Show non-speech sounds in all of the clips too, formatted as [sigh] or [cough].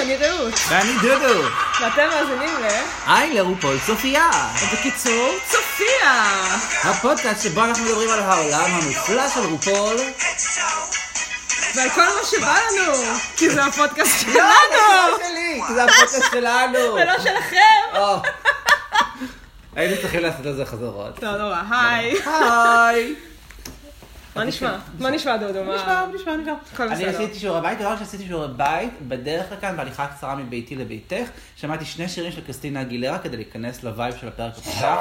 אני רעות, ואני דודו. ואתם מאזינים ל... היי לרופול צופיה. בקיצור, צופיה! הפודקאסט שבו אנחנו מדברים על העולם המופלא של רופול. ועל כל מה שבא לנו, כי זה הפודקאסט לא, שלנו! זה שלי, כי זה הפודקאסט שלנו. [laughs] ולא שלכם! היינו צריכים לעשות על זה חזרות. לא נורא, היי. היי. מה נשמע? מה נשמע דודו? מה- נשמע, נשמע, נשמע. אני. עשיתי שיעורי בית, דבר שעשיתי שיעורי בית, בדרך לכאן, בהליכה קצרה מביתי לביתך, שמעתי שני שירים של קריסטינה אגילרה כדי להיכנס לווייב של הפרק הפותח.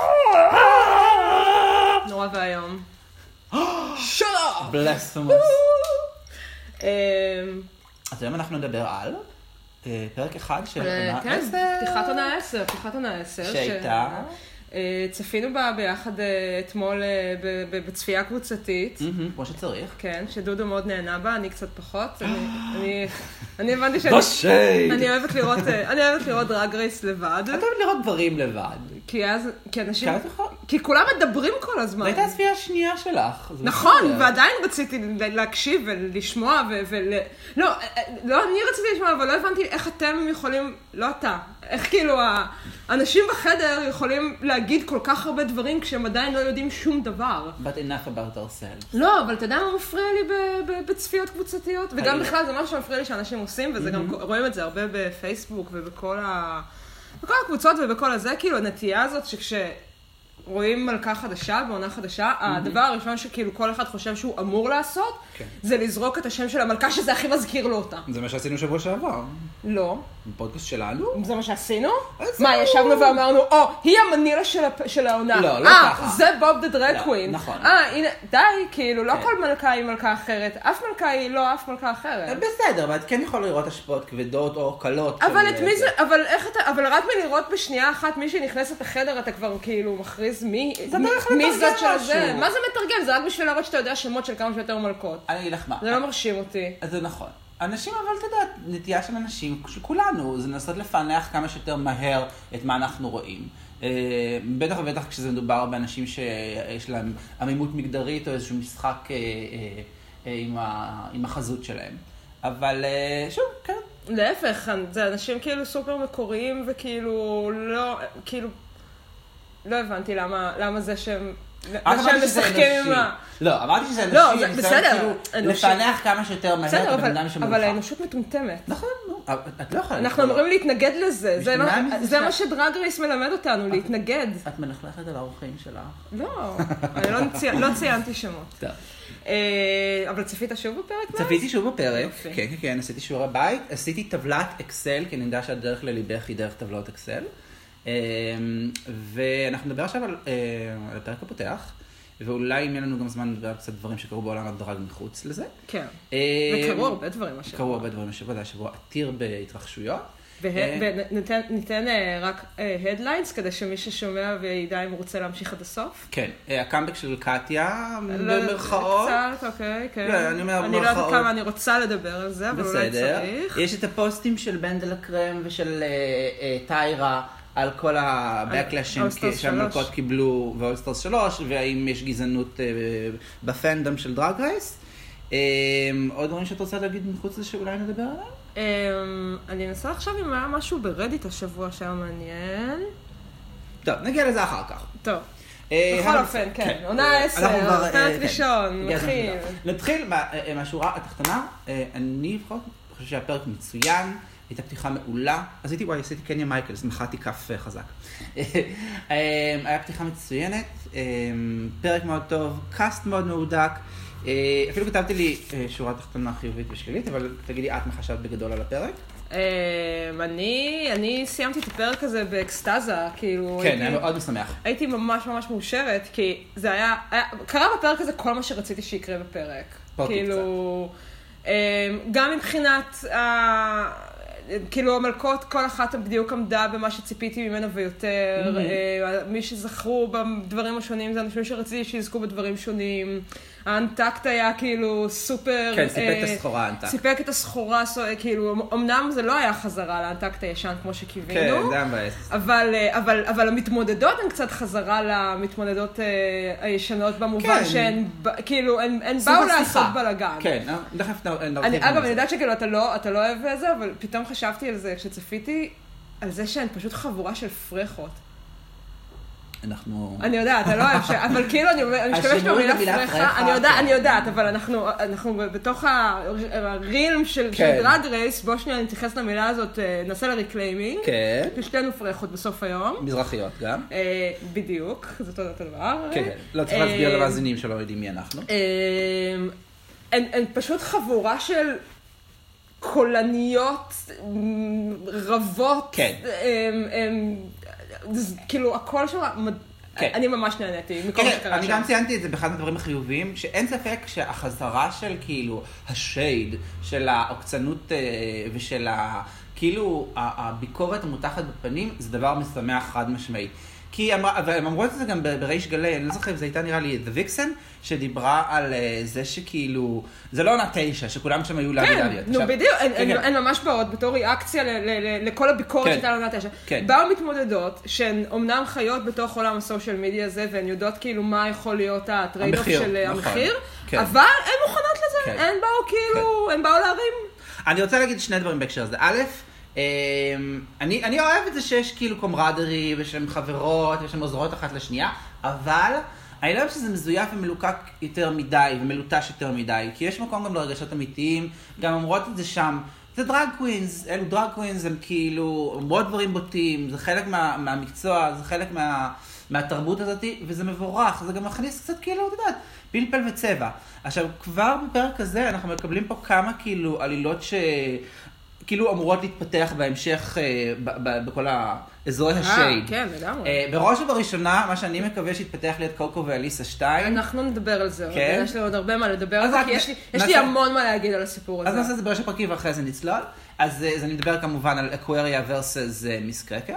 נורא ואיום. בלספמוס. אמ, אז היום אנחנו נדבר על אה, פרק אחד של אה, עונה כן, 10. פתיחת עונה 10, פתיחת עונה 10. שהייתה? אה, צפינו בה ביחד אה, אתמול אה, בצפייה קבוצתית. כמו שצריך. כן, שדודו מאוד נהנה בה, אני קצת פחות. [gasps] אני- הבנתי שאני... אני אוהבת לראות, אני אוהבת לראות דרג רייס לבד, את אוהבת לראות דברים לבד. כי אז, כי אנשים, כי כולם מדברים כל זו הזמן. הייתה הצפייה השנייה שלך. נכון. ועדיין רציתי להקשיב ולשמוע. ול... לא, לא, אני רציתי לשמוע, אבל לא הבנתי איך אתם יכולים, לא אתה, איך כאילו האנשים בחדר יכולים להגיד כל כך הרבה דברים כשהם עדיין לא יודעים שום דבר. But enough about ourselves. לא, אבל אתה יודע מה מפריע לי בצפיות קבוצתיות? וגם? בכלל זה משהו שמפריע לי שאנשים עושים, וזה גם, רואים את זה הרבה בפייסבוק ובכל ה... בכל הקבוצות ובכל הזה, כאילו הנטייה הזאת שכשרואים מלכה חדשה בעונה חדשה, הדבר הראשון שכאילו כל אחד חושב שהוא אמור לעשות, כן. זה לזרוק את השם של המלכה שזה הכי מזכיר לו אותה. זה מה שעשינו שבוע שעבר. לא. בפודקאסט שלנו? זה מה שעשינו? מה. ישבנו ואמרנו, או, היא המנילה של הפ- של העונה. לא, לא אה, ככה. זה בוב דה דרג לא, קווין. נכון. אה, הנה, די, כאילו, לא כן. כל מלכה היא מלכה אחרת. אף מלכה היא לא אף מלכה אחרת. בסדר, אבל את כן יכולה לראות השפעות כבדות או קלות. אבל את מי זה, אבל איך אתה, אבל רק מלראות בשנייה אחת מישהי נכנסת לחדר, אתה כבר כאילו מכריז מי, זה מי- דרך מי לתרגם זאת של זה. משהו. מה זה מתרגם? זה רק בשביל להראות שאתה יודע שמות של כמה שיותר מלכות. אני אגיד לך מה. זה לא מרשים אותי. זה נכון. אנשים, אבל אתה יודע, נטייה של אנשים, של כולנו, זה לנסות לפענח כמה שיותר מהר את מה אנחנו רואים. אה, בטח ובטח כשזה מדובר באנשים שיש להם עמימות מגדרית או איזשהו משחק אה, אה, עם, החזות שלהם. אבל שוב, כן. להפך, זה אנשים כאילו סופר מקוריים וכאילו לא, כאילו, לא הבנתי למה, למה זה שהם, רק אמרתי שזה עם אנושי. ה... לא, אמרתי שזה אנושי, לא, זה אני בסדר, כאילו אנושי. לפענח כמה שיותר מהר את הבן אדם שמולך. אבל האנושות מטומטמת. נכון, נו, את לא יכולה... אנחנו. אמורים להתנגד לזה, זה מה- שדרג רייס מלמד אותנו, להתנגד. את מלכלכת על האורחים שלך. לא, אני לא לא ציינתי שמות. אה, אבל צפית שוב בפרק? צפיתי שוב בפרק. כן, כן, כן, עשיתי שיעורי בית, עשיתי טבלת אקסל, כי אני יודע שהדרך לליבך היא דרך טבלאות אקסל. אמ, ואנחנו נדבר עכשיו על אה, על הפרק הפותח, ואולי אם יהיה לנו גם זמן לדבר על קצת דברים שקרו בעולם הדרג מחוץ לזה. כן. אמ, וקרו הרבה דברים השבוע. קרו הרבה דברים השבוע, זה היה שבוע עתיר בהתרחשויות. אה, וניתן ניתן, אה, רק הדליינס כדי שמי ששומע וידע אם הוא רוצה להמשיך עד הסוף. כן, אה, הקאמבק של קטיה, לא, במרכאות. קצת, אוקיי, כן. לא, אני אומר אני לא יודעת במרכאות. כמה אני רוצה לדבר על זה, אבל אולי בסדר. צריך. יש את הפוסטים של BenDeLaCreme ושל אה, אה, טיירה על כל ה-backlash ים שהמלכות 3. קיבלו Stars 3, והאם יש גזענות אה, בפנדום של Drag Race. אה, עוד דברים שאת רוצה להגיד מחוץ לזה שאולי נדבר עליהם? אמ, אני אנסה לחשוב אם היה משהו ברדיט השבוע שהיה מעניין. טוב, נגיע לזה אחר כך. טוב. אה, בכל אופן, כן. עונה כבר, 10, אה, פרק כן. ראשון, מתחיל. שנדבר. נתחיל אה, מהשורה התחתונה. אני לפחות חושב שהפרק מצוין, הייתה פתיחה מעולה. עשיתי, וואי, עשיתי קניה מייקלס, מחאתי כף אה, חזק. [laughs] אה, היה פתיחה מצוינת, אה, פרק מאוד טוב, קאסט מאוד מהודק. אפילו כתבתי לי שורה תחתונה חיובית ושלילית, אבל תגידי את מה חשבת בגדול על הפרק. אמ, אני, אני סיימתי את הפרק הזה באקסטזה, כאילו... כן, הייתי- היה מאוד משמח. הייתי ממש ממש מאושרת, כי זה היה, היה, קרה בפרק הזה כל מה שרציתי שיקרה בפרק. כאילו, אמ, גם מבחינת, ה- כאילו המלכות, כל אחת בדיוק עמדה במה שציפיתי ממנה ויותר. אה, מי שזכרו בדברים השונים זה אנשים שרציתי שיזכו בדברים שונים. האנטקט היה כאילו סופר... כן, סיפק אה, את הסחורה, האנטקט. סיפק את הסחורה, סו- כאילו, אמנם זה לא היה חזרה לאנטקט הישן כמו שקיווינו. כן, זה היה מבאס. אבל, אה, אבל, אבל המתמודדות הן קצת חזרה למתמודדות אה, הישנות במובן כן. שהן, כאילו, הן, הן באו. לעשות בלאגן. כן, אה, תכף נרחיב אגב. אני יודעת שכאילו אתה לא, אתה לא אוהב את זה, אבל פתאום חשבתי על זה כשצפיתי, על זה שהן פשוט חבורה של פרחות. אנחנו... אני יודעת, אתה לא אוהב ש... אבל כאילו, אני אני משתמשת במילה פרחה, אני יודעת, כן. אני יודעת, אבל אנחנו בתוך ה realm של כן. Drag Race, בוא שנייה נתייחס למילה הזאת, אה, נעשה לה reclaiming. כן, שתינו פרחות בסוף היום. מזרחיות גם. אה, בדיוק, זה אותו דבר. כן. כן. לא צריך להסביר אה, למאזינים שלא יודעים מי אנחנו. הן פשוט חבורה של קולניות רבות. כן. הם- הם- זה- כאילו, הכל שם, כן. אני ממש נהניתי מכל מה שקרה אני שם. גם ציינתי את זה באחד הדברים החיוביים, שאין ספק שהחזרה של כאילו השייד, של העוקצנות אה, ושל ה... כאילו הביקורת המותחת בפנים, זה דבר משמח חד משמעי. כי אמרה, והם אמרו את זה גם בריש גלי, אני לא זוכר אם זה הייתה נראה לי The Vixen, שדיברה על אה, זה שכאילו, זה לא עונה תשע, שכולם שם היו lovey כן, lovey ות. נו בדיוק, הן- כן, כן. ממש באות בתור ריאקציה לכל הביקורת כן. שהייתה לעונה תשע. כן. באו מתמודדות שהן אומנם חיות בתוך עולם ה social media הזה, והן יודעות כאילו מה יכול להיות ה trade-off המחיר, של אה, נכון. המחיר, כן. אבל הן מוכנות לזה, כן. הן באו כאילו, הן באו להרים. אני רוצה להגיד שני דברים בהקשר הזה. א', אני, אני אוהב את זה שיש כאילו camaraderie ושהן חברות ושהן עוזרות אחת לשנייה, אבל אני לא אוהב שזה מזויף ומלוקק יותר מדי ומלוטש יותר מדי, כי יש מקום גם לרגשות אמיתיים, גם אומרות את זה שם. זה drag queens, אלו drag queens הם כאילו אומרות דברים בוטים, זה חלק מה, מהמקצוע, זה חלק מה, מהתרבות הזאת, וזה מבורך, זה גם מכניס קצת כאילו, את יודעת, פלפל וצבע. עכשיו, כבר בפרק הזה אנחנו מקבלים פה כמה כאילו עלילות ש... כאילו אמורות להתפתח בהמשך אה, ב- ב- בכל האזורי השייד. כן, לגמרי. אה, בראש ובראשונה, מה שאני מקווה שיתפתח ליד קוקו ואליסה 2. אנחנו נדבר על זה, כן? יש לי עוד הרבה מה לדבר על אז זה, כי יש לי- לי המון מה להגיד על הסיפור אז הזה. נעשה את זה בראש הפרקים ואחרי זה נצלול. אז, אה, אז אני מדבר כמובן על אקווריה ורסס מיס קרקר.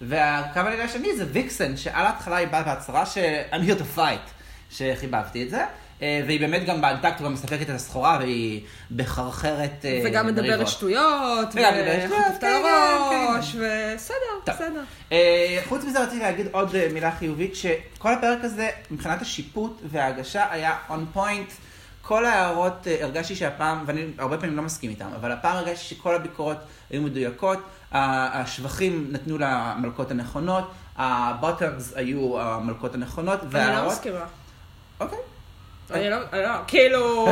והקו העלילה השני זה ויקסן, שעל ההתחלה היא באה בהצהרה ש- I'm here to fight, שחיבבתי את זה. אה, והיא באמת גם באנטקט גם מספקת את הסחורה, והיא בחרחרת אה, מריבות. וגם מדברת שטויות, וחוטפת על כן, כן, הראש, בסדר, טוב. בסדר. אה, חוץ מזה רציתי להגיד עוד מילה חיובית, שכל הפרק הזה, מבחינת השיפוט וההגשה, היה on point. כל ההערות, הרגשתי שהפעם, ואני הרבה פעמים לא מסכים איתם, אבל הפעם הרגשתי שכל הביקורות היו מדויקות, השבחים נתנו למלכות הנכונות, הבוטרס היו המלכות הנכונות, אני לא. מסכימה. אוקיי. אני לא, לא, כאילו,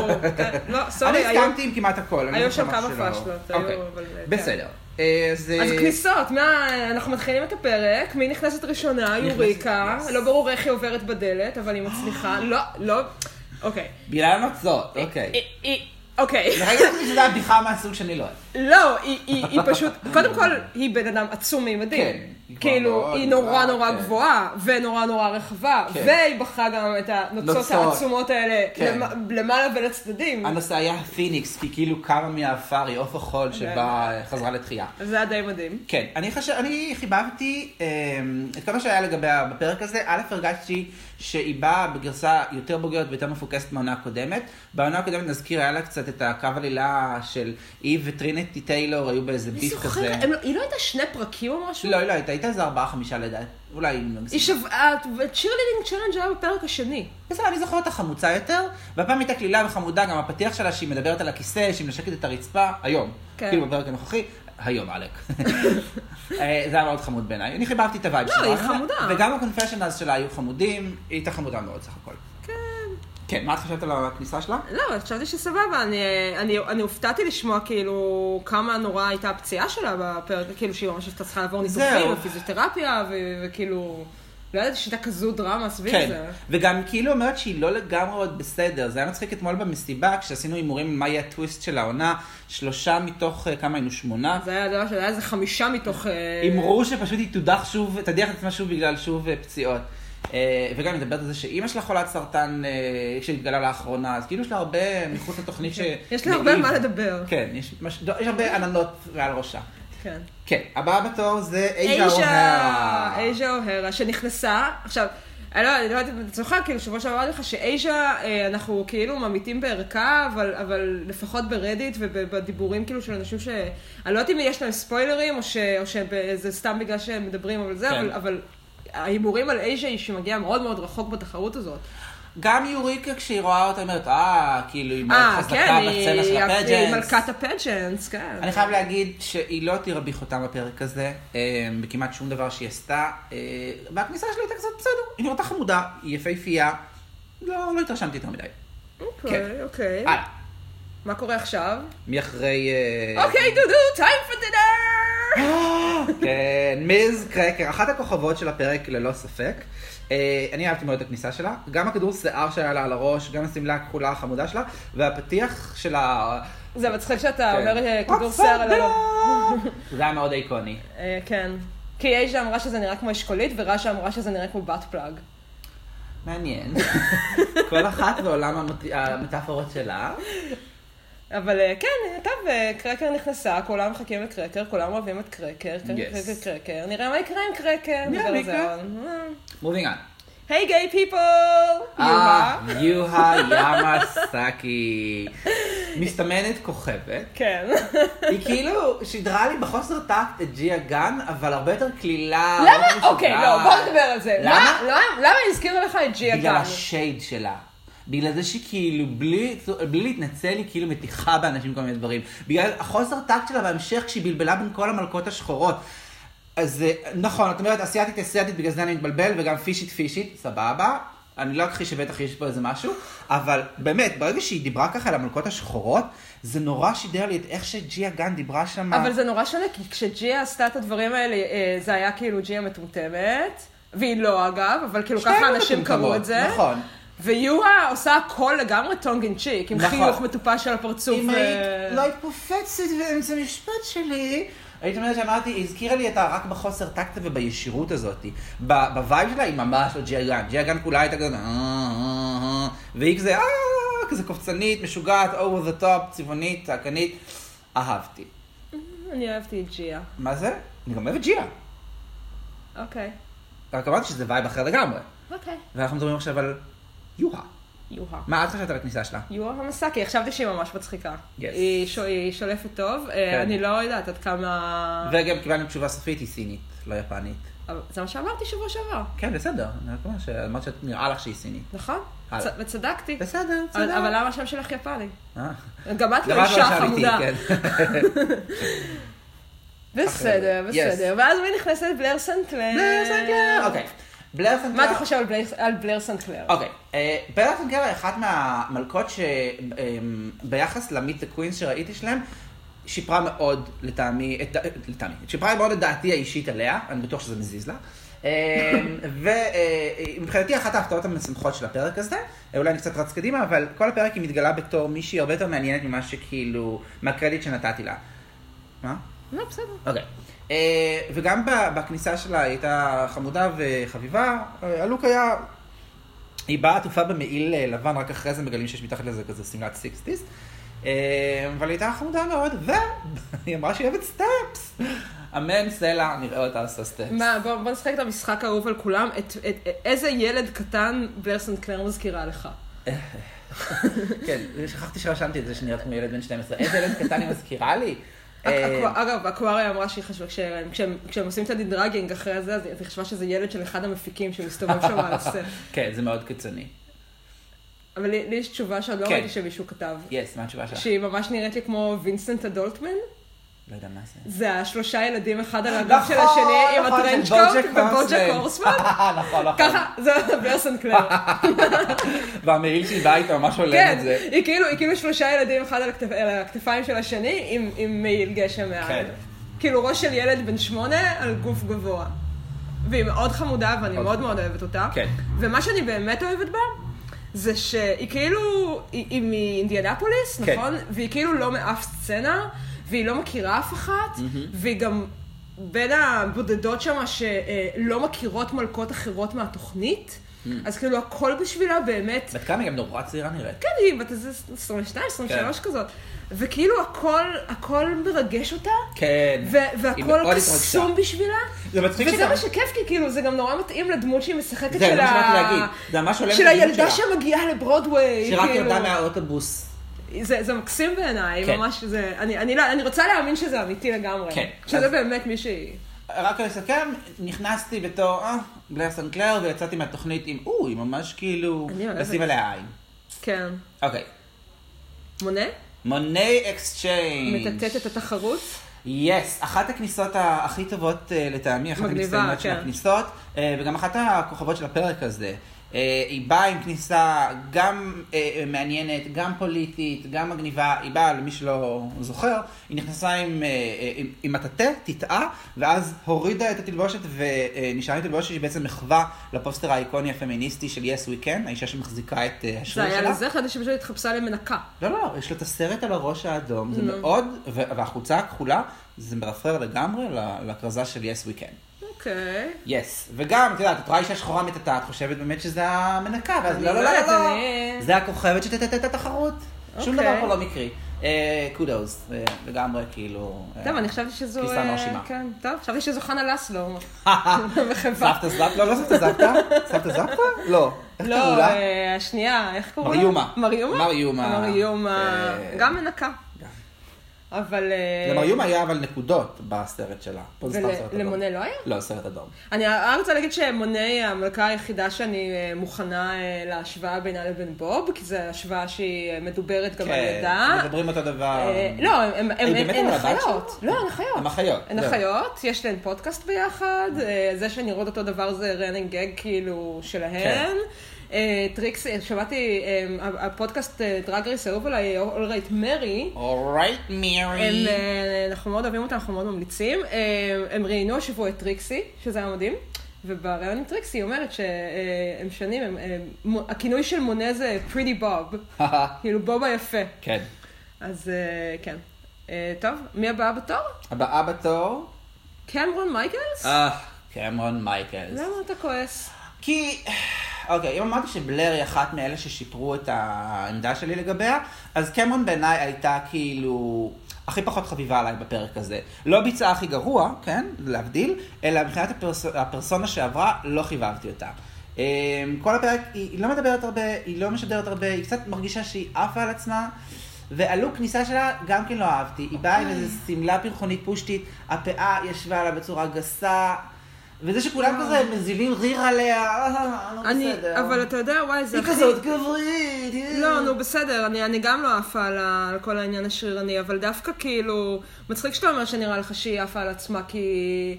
לא, סורי, אני הסכמתי עם כמעט הכל. אני היו לא שם כמה פאשלות, היו, אוקיי. אבל, כן. בסדר. אה, אז... אז אה, כניסות, מה, אנחנו מתחילים את הפרק, מי נכנסת ראשונה? יוריקה. לא ברור איך היא עוברת בדלת, אבל היא מצליחה, [gasps] לא, לא, אוקיי. בגלל הנוצות, אוקיי. אוקיי. חשבתי שזו הבדיחה מהסוג שאני לא אוהב. לא, היא, היא, היא פשוט, קודם כל, היא בן אדם עצום מימדים. כן, היא כאילו, מאוד היא נורא גבוהה, נורא כן. גבוהה, ונורא נורא רחבה, כן. והיא בחרה גם את הנוצות נוצות. העצומות האלה כן. למ- למעלה ולצדדים. הנושא היה הפיניקס, כי כאילו קמה מהעפר, היא עוף החול שבה אה, חזרה לתחייה. זה היה די מדהים. כן, אני חושב, אני חיבבתי אה, את כל מה שהיה לגביה בפרק הזה. א', הרגשתי שהיא באה בגרסה יותר בוגרת ויותר מפוקסת מהעונה הקודמת. בעונה הקודמת, נזכיר, היה לה קצת את הקו עלילה של היא וטרינטי טיילור היו באיזה אני beef כזה. זוכרת, הם לא- היא לא הייתה שני פרקים או משהו? לא, היא לא הייתה, הייתה איזה ארבעה חמישה לדעת. אולי אם לא היא שבעה, cheerleading challenge היה בפרק השני. בסדר, אני זוכר אותה חמוצה יותר, והפעם הייתה קלילה וחמודה, גם הפתיח שלה שהיא מדברת על הכיסא, שהיא מנשקת את הרצפה, היום. כן. כאילו בפרק הנוכחי, היום, עלק. [laughs] אה, זה היה מאוד חמוד בעיניי. אני חיבבתי את ה vibe לא, שלה. היא חמודה. וגם ה confessionals שלה היו חמודים, היא הייתה חמודה מאוד סך הכל. כן. כן, מה את חשבת על הכניסה שלה? לא, חשבתי שסבבה, אני, אני, אני הופתעתי לשמוע כאילו כמה נורא הייתה הפציעה שלה בפרק, כאילו שהיא ממש הייתה צריכה לעבור. ניתוחים ופיזיותרפיה, וכאילו, לא ידעתי שהייתה כזו דרמה סביב כן, זה. וגם כאילו אומרת שהיא לא לגמרי עוד בסדר. זה היה מצחיק אתמול במסיבה, כשעשינו הימורים מה יהיה הטוויסט של העונה, שלושה מתוך, אה, כמה היינו? שמונה. זה היה דבר שהיה איזה חמישה מתוך... אה, הימרו שפשוט היא תודח שוב, תדיח את עצמה שוב בגלל שוב אה, פציעות. אה, וגם היא מדברת על זה שאימא שלה חולת סרטן אה, שהתגלה לאחרונה, אז כאילו יש לה הרבה מחוץ לתוכנית ש... יש לה הרבה מה לדבר. כן, יש. יש הרבה עננות מעל ראשה. כן. כן, הבאה בתור זה אייז'ה, אוהרה. אייז'ה אוהרה, שנכנסה, עכשיו, אני לא אני לא יודעת אם אתה זוכר, כאילו, שבוע שעבר אמרתי לך שאייז'ה, אה, אנחנו כאילו ממיתים בערכה, אבל, אבל לפחות ברדיט ובדיבורים כאילו של אנשים ש... אני לא יודעת אם יש להם ספוילרים, או, ש, או שזה סתם בגלל שהם מדברים, אבל זה, כן. אבל, אבל ההימורים על אייז'ה היא שמגיעה מאוד מאוד רחוק בתחרות הזאת. גם יוריקה כשהיא רואה אותה, אומרת, אה, כאילו, היא מאוד אה, חזקה כן, בסצנה של היא, היא הפג'נס. מלכת הפג'נס, כן. אני חייב להגיד שהיא לא תירה בחותם בפרק הזה, אה, בכמעט שום דבר שהיא עשתה. אה, והכניסה שלה הייתה קצת בסדר, היא נראתה חמודה, היא יפהפייה. לא, לא התרשמתי יותר מדי. אוקיי, אוקיי. הלאה, מה קורה עכשיו? מי אחרי... אה, אוקיי, דודו, time for! כן, מיז קרקר, אחת הכוכבות של הפרק ללא ספק. אה, אני אהבתי מאוד את הכניסה שלה, גם הכדור שיער שהיה לה על הראש, גם השמלה הכחולה החמודה שלה, והפתיח של ה... זה מצחיק שאתה כן. אומר אה, כדור שיער על הראש. זה היה מאוד איקוני. אה, כן. כי אייז'ה אמרה שזה נראה כמו אשכולית, ורש"א אמרה שזה נראה כמו בת פלאג. מעניין. [laughs] כל אחת בעולם המת- המטאפורות שלה. אבל אה, כן, טוב, אה, קרקר נכנסה, כולם מחכים לקרקר, כולם אוהבים את קרקר, קרקר, Yes. קרקר, נראה מה יקרה עם קרקר. יקרה. עוד. מובינג on. היי גיי פיפול! אה, יוהה ימאסקי. מסתמנת כוכבת. כן. היא כאילו שידרה לי בחוסר טקט את ג'יה גן, אבל הרבה יותר קלילה. למה? יותר אוקיי. לא, בוא נדבר על זה. למה? מה- למה למה הזכירו לך את ג'יה בגלל גן? השייד שלה. בגלל זה שהיא כאילו, בלי, בלי להתנצל, היא כאילו מתיחה באנשים כל מיני דברים. בגלל החוסר טקט שלה בהמשך, כשהיא בלבלה בין כל המלכות השחורות. אז אה, נכון, את אומרת אסיאתית אסיאתית, בגלל זה אני מתבלבל, וגם פישית פישית, סבבה. אני לא אכחיש שבטח יש פה איזה משהו, אבל באמת, ברגע שהיא דיברה ככה על המלכות השחורות, זה נורא שידר לי את איך שג'יה גן דיברה שם. אבל זה נורא שונה, כי כשג'יה עשתה את הדברים האלה, אה, זה היה כאילו ג'יה מטומטמת, והיא לא אגב, אבל כאילו ככה אנשים קראו את זה. נכון. ויוהה עושה הכל לגמרי tongue in cheek, עם נכון. חיוך מטופש על הפרצוף. אם ו- היית לא היית קופצת באמצע המשפט שלי, היית אומרת שאמרתי, היא הזכירה לי אותה רק בחוסר טקט ובישירות הזאת. בווייב שלה היא ממש לא ג'יה גן. ג'יה גן כולה הייתה כזה, "אה, אה, אה", והיא כזה, כזה קופצנית, משוגעת, over the top, צבעונית, צעקנית. אהבתי. אני אהבתי את ג'יה. מה זה? אני גם אוהב את ג'יה. אוקיי. רק אמרתי שזה וייב אחר לגמרי. אוקיי. ואנחנו מדברים עכשיו על יוהה. יוהה. מה את חשבת על הכניסה שלה? יוהה המסאקי, חשבתי שהיא ממש מצחיקה. Yes. היא ש- היא שולפת טוב, אה, כן. אני לא יודעת עד כמה... וגם קיבלנו תשובה סופית, היא סינית, לא יפנית. אבל זה מה שאמרתי שבוע שעבר, כן, בסדר. אומר שאמרת שנראה לך שהיא סינית. נכון? וצדקתי. בסדר, בסדר. אבל למה השם שלך יפני? אה. גם את גם לא את אישה לא אישה חמודה. כן. [laughs] בסדר. בסדר. ואז מי נכנסת? בלר סנט קלר. בלר סנט קלר. אוקיי. בלר סנט קלר. מה אתה חושב על בלר- על בלר סנט קלר? אוקיי. אה, בלר סנט קלר היא אחת מהמלכות שביחס ל Meet the Queens שראיתי שלהם, שיפרה מאוד לטעמי, את לטעמי, שיפרה מאוד את דעתי האישית עליה, אני בטוח שזה מזיז לה. ומבחינתי אחת ההפתעות המשמחות של הפרק הזה, אה, אולי אני קצת רץ קדימה, אבל כל הפרק היא מתגלה בתור מישהי הרבה יותר מעניינת ממה שכאילו, מהקרדיט שנתתי לה. מה? לא, בסדר. אוקיי. אה, וגם בכניסה שלה היא הייתה חמודה וחביבה. אה, הלוק היה... היא באה עטופה במעיל אה, לבן, רק אחרי זה מגלים שיש מתחת לזה כזה שמלת sixties. אבל היא הייתה חמודה מאוד, והיא [laughs] אמרה שהיא אוהבת סטפס. אמן סלע, נראה אותה עושה סטפס. מה, בוא בוא נשחק את המשחק האהוב על כולם. את- את- איזה ילד קטן בלר סנט קלר מזכירה לך? [laughs] כן, שכחתי שרשמתי את זה שנראית כמו ילד בן 12. איזה ילד קטן היא מזכירה לי? אה, אגב, אקווריה אמרה שהיא חשבה, כשהם- עושים את ה de-dragging אחרי זה, אז היא חשבה שזה ילד של אחד המפיקים שמסתובב שם על [laughs] הסט. כן, זה מאוד קיצוני. אבל לי יש תשובה שעוד לא כן. ראיתי שמישהו כתב. yes, מה התשובה שלך? שהיא ממש נראית לי כמו וינסנט אדולטמן. לא יודע מה זה. זה השלושה ילדים אחד על הגב נכון, של השני עם נכון, בוג'ק ובוג'ק הורסמן. [laughs] נכון, נכון. ככה, זה בלר סנטלר. והמעיל שהיא באה איתו ממש הולם כן, את זה. היא כאילו, היא כאילו שלושה ילדים אחד על הכתפ- על הכתפיים של השני עם, מעיל גשם מעל. כן. כאילו ראש של ילד בן שמונה על גוף גבוה. והיא מאוד חמודה ואני מאוד מאוד מאוד אוהבת אותה. כן. ומה שאני באמת אוהבת בה, זה שהיא כאילו, היא, היא מאינדיאנפוליס, כן. נכון? והיא כאילו לא מאף סצנה, והיא לא מכירה אף אחת, והיא גם בין הבודדות שם שלא מכירות מלכות אחרות מהתוכנית. אז כאילו הכל בשבילה באמת, בת כמה היא גם נורא צעירה נראית. כן, היא בת איזה 22, 23 כזאת, וכאילו הכל, הכל מרגש אותה, כן. והכל קסום. בשבילה, זה מצחיק וזה מה שכיף, כי כאילו זה גם נורא מתאים לדמות שהיא משחקת זה של מה ה- שבאתי להגיד. זה ממש הולם של הילדה. שמגיעה לברודוויי, שרק כאילו. ירדה מהאוטובוס. זה, זה מקסים בעיניי, כן. ממש זה, אני, אני, לא- אני רוצה להאמין שזה אמיתי לגמרי. כן. שזה אז- באמת מישהי. רק לסכם, נכנסתי בתור, אה, בלר סנט קלר, ויצאתי מהתוכנית עם, או, היא ממש כאילו. לשים עליה עין. כן. אוקיי. מונה? מונה אקסצ'יינג'. מטאטאת את התחרות? yes, אחת הכניסות הכי טובות אה, לטעמי, אחת המצטיינות של כן. הכניסות, אה, וגם אחת הכוכבות של הפרק הזה. אה, היא באה עם כניסה גם אה, מעניינת, גם פוליטית, גם מגניבה, היא באה, למי שלא זוכר, היא נכנסה עם, אה, עם, עם מטאטא, תטעה, ואז הורידה את התלבושת ונשארה עם תלבושת שהיא בעצם מחווה לפוסטר האיקוני הפמיניסטי של Yes We Can, האישה שמחזיקה את אה, זה השריר היה שלה. לזה, חשבתי שפשוט התחפשה למנקה. לא, לא, יש לו את הסרט על הראש האדום, זה נו. מאוד, והחולצה הכחולה, זה מרפרר לגמרי לכרזה של Yes We Can. אוקיי. יס, וגם, את יודעת, את רואה אישה שחורה מטאטא, את חושבת באמת שזה המנקה, ואז לא, לא, לא לא, לא, זה הכוכבת שתטטט את התחרות. שום אוקיי. דבר פה לא מקרי. קודוס, לגמרי, כאילו... אה, טוב, אני חשבתי שזו... כניסה אה, מרשימה. כן, טוב, חשבתי שזו חנה לסלו. [laughs] סבתא זבתא? לא, לא סבתא זבתא? סבתא זבתא? לא. איך קראו לא, לה? אה, השנייה, איך קוראים לה? מריומה. מריומה? מריומה. מריומה. אה, גם מנקה. אבל... אה, למייהם היה אבל נקודות בסרט שלה. פה זה סתם סרט אדום. ולמונה לא היה? לא, סרט אדום. אני רק רוצה להגיד שמונה היא המלכה היחידה שאני אה, מוכנה אה, להשוואה בינה לבין בוב, כי זו השוואה שהיא אה, מדוברת גם על ידה. כן, מדברים אותו דבר. אה, לא, הן אחיות. לא, הן אחיות. הן אחיות, הן. אחיות, יש להן פודקאסט ביחד, אה, זה שהן נראות אותו דבר זה running gag כאילו שלהן. כן. אה, טריקס, אה, שמעתי, אה, הפודקאסט Drag Race אהוב עליי. Alright Mary. אה, אנחנו מאוד אוהבים אותם, אנחנו מאוד ממליצים. הם ראיינו השבוע את טריקסי, שזה היה מדהים. ובראיון עם טריקסי היא אומרת שהם שנים, הם- הם- הכינוי של מונה זה pretty בוב, [laughs] כאילו בוב היפה. כן. אז כן. טוב, מי הבאה בתור? הבאה בתור. קמרון מייקלס? אה, קמרון מייקלס. למה אתה כועס? כי, אוקיי, אם אמרתי שבלר היא אחת מאלה ששיפרו את העמדה שלי לגביה, אז קמרון בעיניי הייתה כאילו הכי פחות חביבה עליי בפרק הזה. לא ביצעה הכי גרוע, כן, להבדיל, אלא מבחינת הפרס... הפרסונה שעברה, לא חיבבתי אותה. אמ, כל הפרק, היא, היא לא מדברת הרבה, היא לא משדרת הרבה, היא קצת מרגישה שהיא עפה על עצמה. והלוק כניסה שלה גם כן לא אהבתי, היא באה עם איזו שמלה פרחונית פושטית, הפאה ישבה עליה בצורה גסה, וזה שכולם כזה מזילים ריר עליה, אה, לא אני, בסדר. אבל אתה יודע, וואי, זה היא הכי... כזאת גברית. היא- לא, נו, בסדר, אני, אני גם לא עפה על, כל העניין השרירני, אבל דווקא כאילו, מצחיק שאתה אומר שנראה לך שהיא עפה על עצמה, כי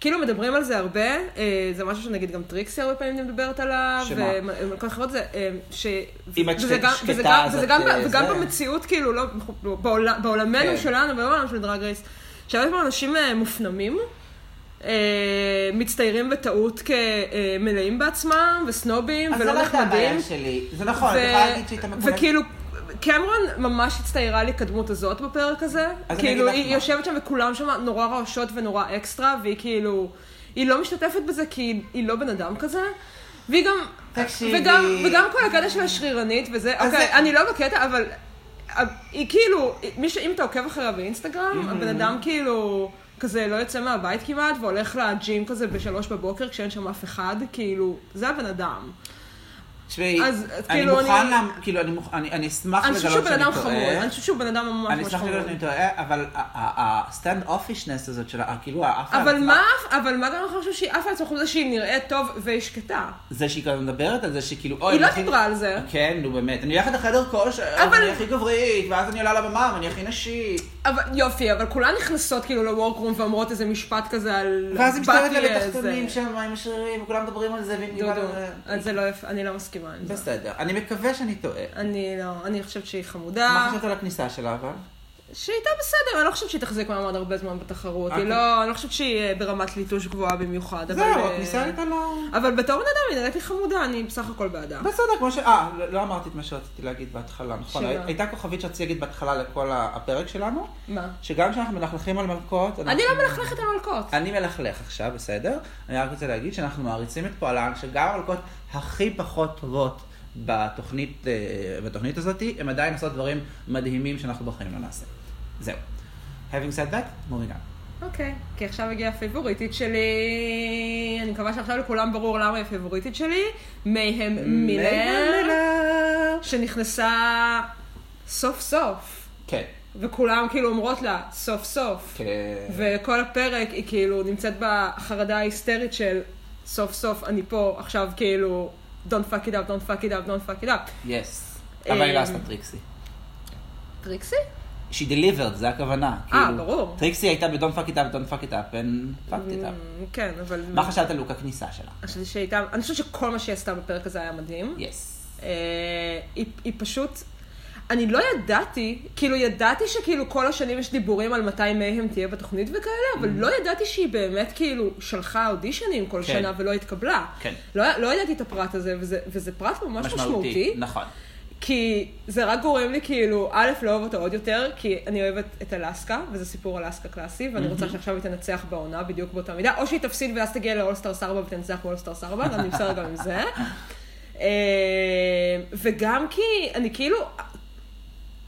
כאילו מדברים על זה הרבה, אה, זה משהו שנגיד גם טריקסי הרבה פעמים מדברת עליו, שמה? וכל אחרות זה, אה, ש... אם את שקטה, אז את, גם, אה, וגם. במציאות, כאילו, לא, בעולמנו כן. שלנו, בעולם של דרג רייס, שהרבה פעמים אנשים אה, מופנמים. אה, מצטיירים בטעות כמלאים בעצמם, וסנובים, אז זה ולא לא הייתה הבעיה נחמדים. שלי. זה נכון, ו- את יכולה להגיד שהיא מקוממת. וכאילו, קמרון ממש הצטיירה לי כדמות הזאת בפרק הזה. אז אני כאילו, היא מה. יושבת שם וכולם שם נורא רעשות ונורא אקסטרה, והיא כאילו, היא לא משתתפת בזה כי היא- לא בן אדם כזה. והיא גם, תקשיבי. וגם, וגם כל הקטע שלה שרירנית וזה, אז אוקיי, זה- אני לא בקטע, אבל היא כאילו, מי ש... אם אתה עוקב אחריה באינסטגרם, הבן אדם כאילו, כזה לא יוצא מהבית כמעט, והולך ל gym כזה בשלוש בבוקר כשאין שם אף אחד, כאילו, זה הבן אדם. תשמעי, אני כאילו, מוכן, אני- לה- כאילו, אני מוכ- אני אני אשמח אני חושב לגלות שהוא בן שאני אדם טועה. חמוד, אני חושב שהוא בן אדם ממש אני ממש אשמח. לגלות שאני טועה, אבל ה standoffishness הזאת שלה, כאילו, האף על אבל עצמה, מה, אבל מה גם חושב שהיא עפה על עצמה חוץ מזה שהיא נראית טוב והיא שקטה? זה שהיא כזה מדברת על זה שכאילו, אוי, היא לא אני דיברה על זה. כן, נו באמת, אני הולכת לחדר כושר, אבל- ואני הכי גברית, ואז אני עולה לבמה ואני הכי נשית. אבל יופי, אבל כולן נכנסות כאילו לוורקרום ואומרות איזה משפט כזה על... ואז היא מסתובבת על התחתונים שם עם השרירים, וכולם מדברים על זה, והיא מגיבה דודו, לזה. אז זה לא יפה, אני לא מסכימה עם זה. בסדר, אני מקווה שאני טועה. אני לא, אני חושבת שהיא מה חמודה. חשבת על הכניסה שלה אבל? שהייתה בסדר, אני לא חושבת שהיא תחזיק מעמד הרבה זמן בתחרות. היא אוקיי. לא, אני לא חושבת שהיא אה, ברמת ליטוש גבוהה במיוחד. זהו, אה, הכניסה הייתה לא... אבל בתור בן אדם היא נראית לי חמודה, אני בסך הכל בעדה. בסדר, כמו ש... אה, לא- לא אמרתי את מה שרציתי להגיד בהתחלה, נכון. הייתה כוכבית שרציתי להגיד בהתחלה לכל הפרק שלנו, מה? שגם כשאנחנו מלכלכים על מלכות... אני לא מלכלכת על מלכות. אני מלכלך עכשיו, בסדר? אני רק רוצה להגיד שאנחנו מעריצים את פועלן, שגם המלכות הכי פחות טובות בתוכנית, אה, בתוכנית הזאת, הם עדיין עושות דברים מדהימים שאנחנו בחיים לא נעשה. זהו. Having said that, moving on. אוקיי, כי עכשיו הגיעה הפייבוריטית שלי, אני מקווה שעכשיו לכולם ברור למה היא הפייבוריטית שלי, מייהם מילר, שנכנסה סוף סוף, כן, וכולם כאילו אומרות לה סוף סוף, כן. וכל הפרק היא כאילו נמצאת בחרדה ההיסטרית של סוף סוף אני פה, עכשיו כאילו don't fuck it up, don't fuck it up, don't fuck it up. yes. אבל היא לא אה, עשתה טריקסי. טריקסי? She delivered, זה הכוונה. אה, כאילו, ברור. טריקסי הייתה ב-Don't fuck it up, don't fuck it up, and fucked it up. Mm, כן, אבל... מה חשבת על לוק הכניסה שלה? אני שהייתה, אני חושבת שכל מה שהיא עשתה בפרק הזה היה מדהים. יס. אה, היא, היא פשוט, אני לא ידעתי, כאילו ידעתי שכאילו כל השנים יש דיבורים על מתי מייהם תהיה בתוכנית וכאלה, אבל לא ידעתי שהיא באמת כאילו שלחה אודישנים כל Mm. כן. שנה ולא התקבלה. כן. לא, לא ידעתי את הפרט הזה, וזה, וזה פרט ממש משמעותי. נכון. כי זה רק גורם לי כאילו, א', לאהוב אותו עוד יותר, כי אני אוהבת את אלסקה, וזה סיפור אלסקה קלאסי, ואני רוצה שעכשיו היא תנצח בעונה בדיוק באותה מידה, או שהיא תפסיד ואז תגיע ל All Stars 4 ותנצח ב All Stars 4, אני בסדר גם עם זה. [laughs] אה, וגם כי אני כאילו,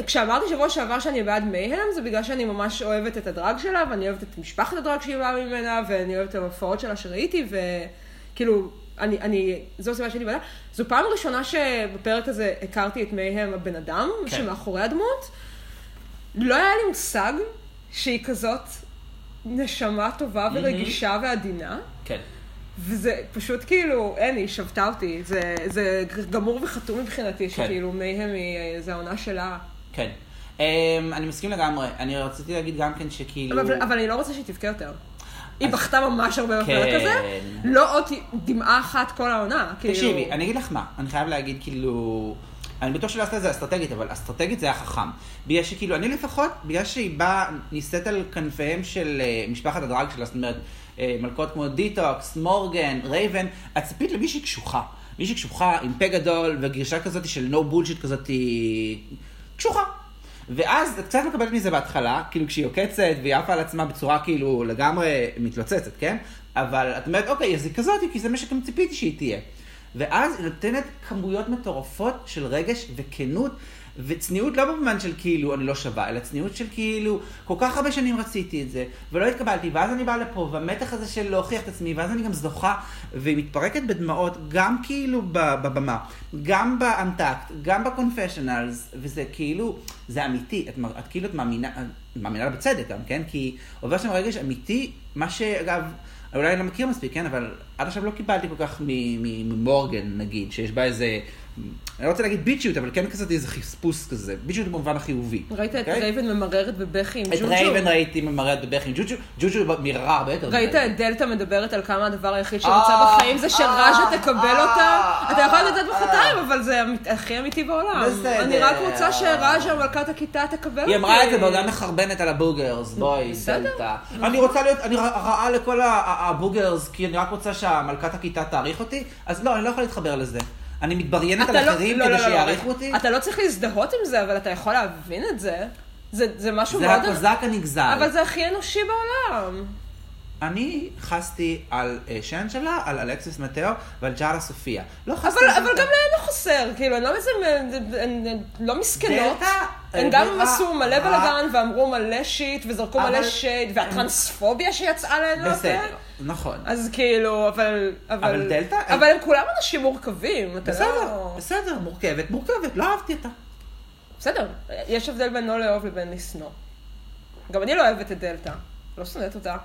כשאמרתי שבוע שעבר שאני בעד מייהם, זה בגלל שאני ממש אוהבת את הדרג שלה, ואני אוהבת את משפחת הדרג שהיא באה ממנה, ואני אוהבת את ההופעות שלה שראיתי, וכאילו, אני, אני, זו הסיבה שאני בעדה. זו פעם ראשונה שבפרק הזה הכרתי את מייהם הבן אדם, כן. שמאחורי הדמות. לא היה לי מושג שהיא כזאת נשמה טובה ורגישה ועדינה. כן. וזה פשוט כאילו, אין, היא שבתה אותי. זה, זה גמור וחתום מבחינתי, כן. שכאילו מייהם היא, זה העונה שלה. כן. Um, אני מסכים לגמרי. אני רציתי להגיד גם כן שכאילו... אבל, אבל אני לא רוצה שהיא תבכה יותר. היא בכתה ממש הרבה בפרק כן. הזה, לא עוד דמעה אחת כל העונה. כאילו... תקשיבי, אני אגיד לך מה, אני חייב להגיד כאילו, אני בטוח שלא עשתה את זה אסטרטגית, אבל אסטרטגית זה היה חכם. בגלל שכאילו, אני לפחות, בגלל שהיא באה, נישאת על כנפיהם של אה, משפחת הדרג שלה, זאת אומרת, אה, מלכות כמו דיטוקס, מורגן, רייבן, את ציפית למישהי קשוחה. מישהי קשוחה עם פה גדול וגישה כזאת של no bullshit כזאת קשוחה. ואז את קצת מקבלת מזה בהתחלה, כאילו כשהיא עוקצת והיא עפה על עצמה בצורה כאילו לגמרי מתלוצצת, כן? אבל את אומרת, אוקיי, אז היא כזאת, כי זה מה שגם ציפיתי שהיא תהיה. ואז היא נותנת כמויות מטורפות של רגש וכנות, וצניעות לא במובן של כאילו אני לא שווה, אלא צניעות של כאילו, כל כך הרבה שנים רציתי את זה, ולא התקבלתי, ואז אני באה לפה, והמתח הזה של להוכיח את עצמי, ואז אני גם זוכה, והיא מתפרקת בדמעות, גם כאילו בבמה, גם ב untucked, גם ב confessionals, וזה כאילו, זה אמיתי, את, את כאילו את מאמינה, מאמינה לה בצדק גם, כן? כי עובר שם רגש אמיתי, מה שאגב, אולי אני לא מכיר מספיק, כן? אבל עד עכשיו לא קיבלתי כל כך ממורגן, נגיד, שיש בה איזה... אני לא רוצה להגיד ביצ'יות, אבל כן כזה איזה חספוס כזה, ביצ'יות במובן החיובי. ראית את אוקיי? רייבן ממררת בבכי עם את ג'וג'ו? רייבן ראיתי ממררת בבכי עם ג'וג'ו, ג'וג'ו מיררה הרבה יותר. ראית. את דלתא מדברת על כמה הדבר היחיד שהיא אה, בחיים זה שרג'ה אה, תקבל אה, אותה? אתה יכול אה, לתת אה. בחטיים, אבל זה הכי אמיתי בעולם. אני רק רוצה שרג'ה, מלכת הכיתה, תקבל אותי. היא אמרה את זה בעודה מחרבנת על הבוגרס, בואי. דלתא. אני רוצה להיות, אני רעה לכל הבוגרס, כי אני רק רוצה שהמלכת הכיתה תעריך אותי, אז לא, אני לא יכול להתחבר לזה. אני מתבריינת על לא- אחרים לא, כדי לא, לא, לא. שיעריכו אותי. אתה לא צריך להזדהות עם זה, אבל אתה יכול להבין את זה. זה זה משהו זה מאוד... הקוזק הנגזל. אבל זה הכי אנושי בעולם. אני חסתי על אה, שנג'לה, על אלכסיס מטאו ועל ג'ארה סופיה. לא חסתי אבל, אבל. גם להן לא חסר, כאילו, הן לא איזה, הן- לא מסכנות. הן אה, גם עשו מלא בלאגן, ואמרו מלא שיט, וזרקו מלא שייד, והטרנספוביה שיצאה להן מהפה. בסדר, נכון. אז כאילו, אבל... אבל דלתא, אבל הם כולם אנשים מורכבים, אתה בסדר, לא... בסדר, מורכבת, מורכבת, לא אהבתי אותה. בסדר, יש הבדל בין לא לאהוב לבין לשנוא. גם אני לא אוהבת את דלתא, לא שונאת אותה.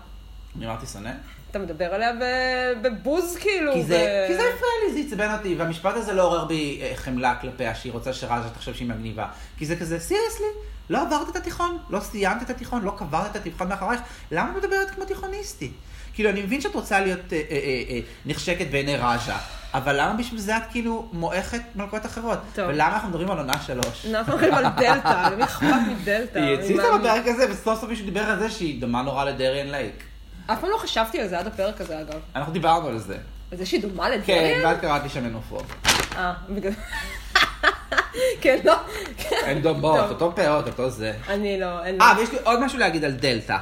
אני אמרתי שונא? אתה מדבר עליה ב- בבוז, כאילו. כי זה ו- כי זה הפריע לי, זה עצבן אותי, והמשפט הזה לא עורר בי אה, חמלה כלפיה, שהיא רוצה שרג'ה תחשוב שהיא מגניבה. כי זה כזה, סיריוסלי, לא עברת את התיכון, לא סיימת את התיכון, לא קברת את התיכון מאחורייך, למה את מדברת כמו תיכוניסטית? כאילו, אני מבין שאת רוצה להיות אה, אה, אה, אה, נחשקת בעיני רג'ה, אבל למה בשביל זה את כאילו מועכת מלכות אחרות? טוב. ולמה אנחנו מדברים על עונה שלוש? אנחנו הולכים על דלתא, [laughs] למי אכפת מדלתא? היא הציצה בפרק הזה, וסוף סוף מישהו דיבר על זה שהיא דומה נורא לדריאן לייק. אף פעם לא חשבתי על זה עד הפרק הזה, אגב. אנחנו דיברנו על זה. על זה שהיא דומה כן, לדריאן? ואת קראת לי שם מנופוב. אה, בגלל... [laughs] [laughs] כן, לא. הן דומות, טוב. אותו פאות, אותו זה. אני לא, אין לי. אה, ויש לי עוד משהו להגיד על דלתא.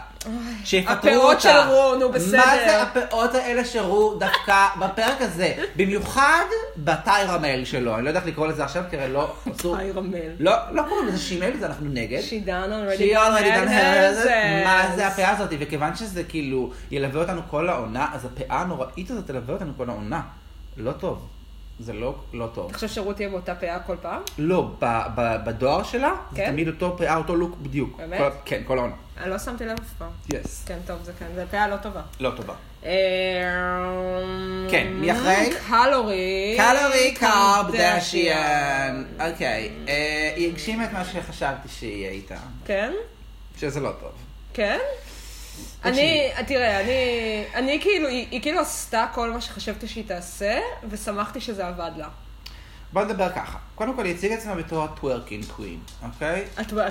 שיפטרו אותה. הפאות של רו, נו, בסדר. מה זה הפאות האלה שרו דווקא [laughs] בפרק הזה? במיוחד בטיירמל שלו. אני לא יודע איך לקרוא לזה עכשיו, כי הרי לא [laughs] אסור. טיירמל. לא, לא קוראים לזה שימל, זה אנחנו נגד. She done already done her מה זה הפאה הזאת? וכיוון שזה כאילו ילווה אותנו כל העונה, אז הפאה הנוראית הזאת תלווה אותנו כל העונה. לא טוב. זה לא, לא טוב. אתה חושב שרות תהיה באותה פאה כל פעם? לא, ב- ב- בדואר שלה, זה כן? תמיד אותו פאה, אותו לוק בדיוק. באמת? כל- כן, כל העונה. אני לא שמתי לב אף פעם. yes. כן, טוב, זה כן, זה פאה לא טובה. לא טובה. אה, כן, מי אחרי? קלורי. קלורי קרבדשיאן. אוקיי, אה, היא הגשימה את מה שחשבתי שיהיה איתה, כן? שזה לא טוב. כן? אני, תראה, אני, אני כאילו, היא, היא כאילו עשתה כל מה שחשבתי שהיא תעשה, ושמחתי שזה עבד לה. בוא נדבר ככה. קודם כל, היא הציגה עצמה בתור ה twerking queen, אוקיי?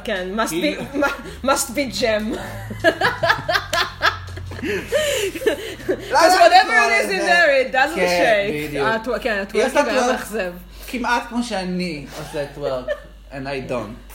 כן, must כאילו- [laughs] be, must be gem. [laughs] לא Because יודעת whatever לקרוא it is in there, it doesn't כן, shake. כן, הטוורקינג היה מאכזב. כמעט כמו שאני עושה טוורק, and I don't.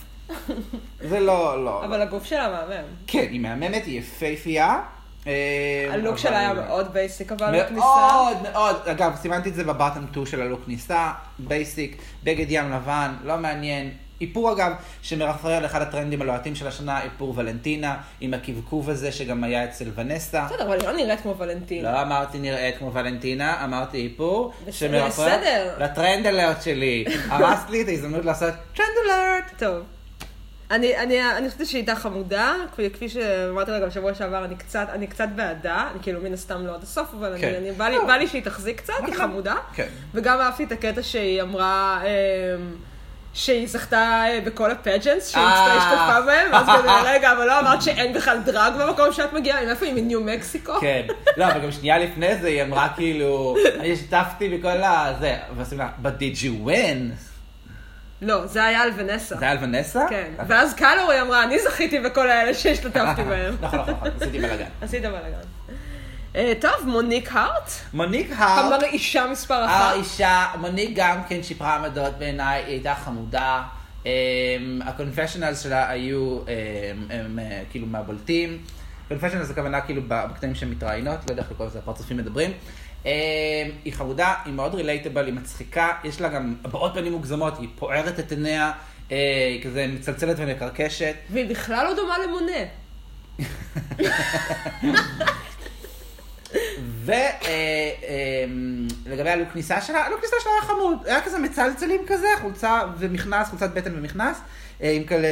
זה לא, לא. אבל הגוף שלה מהמם. כן, היא מהממת, היא יפייפייה. אה, הלוק שלה היה מאוד בייסיק, אבל בכניסה. מאוד מאוד, אגב, סימנתי את זה בבטן 2 של הלוק כניסה, basic, בגד ים לבן, לא מעניין. איפור אגב, שמרפרר לאחד הטרנדים הלוהטים של השנה, איפור ולנטינה, עם הקבקוב הזה שגם היה אצל ונסה. בסדר, אבל היא לא נראית כמו ולנטין. לא אמרתי נראית כמו ולנטינה, אמרתי איפור, בסדר. ל trend alert שלי. [laughs] הרסת לי את ההזדמנות לעשות trend alert. טוב. אני, אני, אני חושבת שהיא הייתה חמודה, כפי, כפי שאמרתי לה גם בשבוע שעבר, אני קצת, אני קצת בעדה, אני כאילו מן הסתם לא עד הסוף, אבל כן. אני, אני, בא, לי, בא לי שהיא תחזיק קצת, היא חמודה. כן. וגם אהבתי את הקטע שהיא אמרה, אמ, שהיא זכתה אה, בכל הפג'נס שהיא אה. השתתפה בהם, ואז כזה, רגע, אבל לא אמרת שאין בכלל דרג במקום שאת מגיעה, מאיפה היא מניו מקסיקו? כן. לא, אבל גם שנייה לפני זה היא אמרה כאילו, אני השתתפתי בכל הזה, ועושים לה, but did you win? לא, זה היה על ונסה. זה היה על ונסה? כן, אז- ואז קלורי אמרה, אני זכיתי בכל האלה שהשתתפתי בהם. נכון, נכון, נכון, עשיתי בלאגן. [laughs] עשית בלאגן. אה, טוב, מוניק הארט, מוניק הארט, המרעישה מספר אחת. האישה, מוניק גם כן שיפרה עמדות בעיניי, היא הייתה חמודה. הקונפשיונלס שלה היו אמ, אה, כאילו מהבולטים. קונפשיונלס זה הכוונה כאילו בקטעים שהן מתראיינות, לא יודע איך לקרוא לזה, הפרצופים מדברים. אמ, היא חמודה, היא מאוד רילייטבל, היא מצחיקה, יש לה גם הבעות פנים מוגזמות, היא פוערת את עיניה, אה, היא כזה מצלצלת ומקרקשת. והיא בכלל לא דומה למונה. ולגבי הלוק כניסה שלה, הלוק כניסה שלה היה חמוד, היה כזה מצלצלים כזה, חולצה ומכנס, חולצת בטן ומכנס, אה, עם כאלה,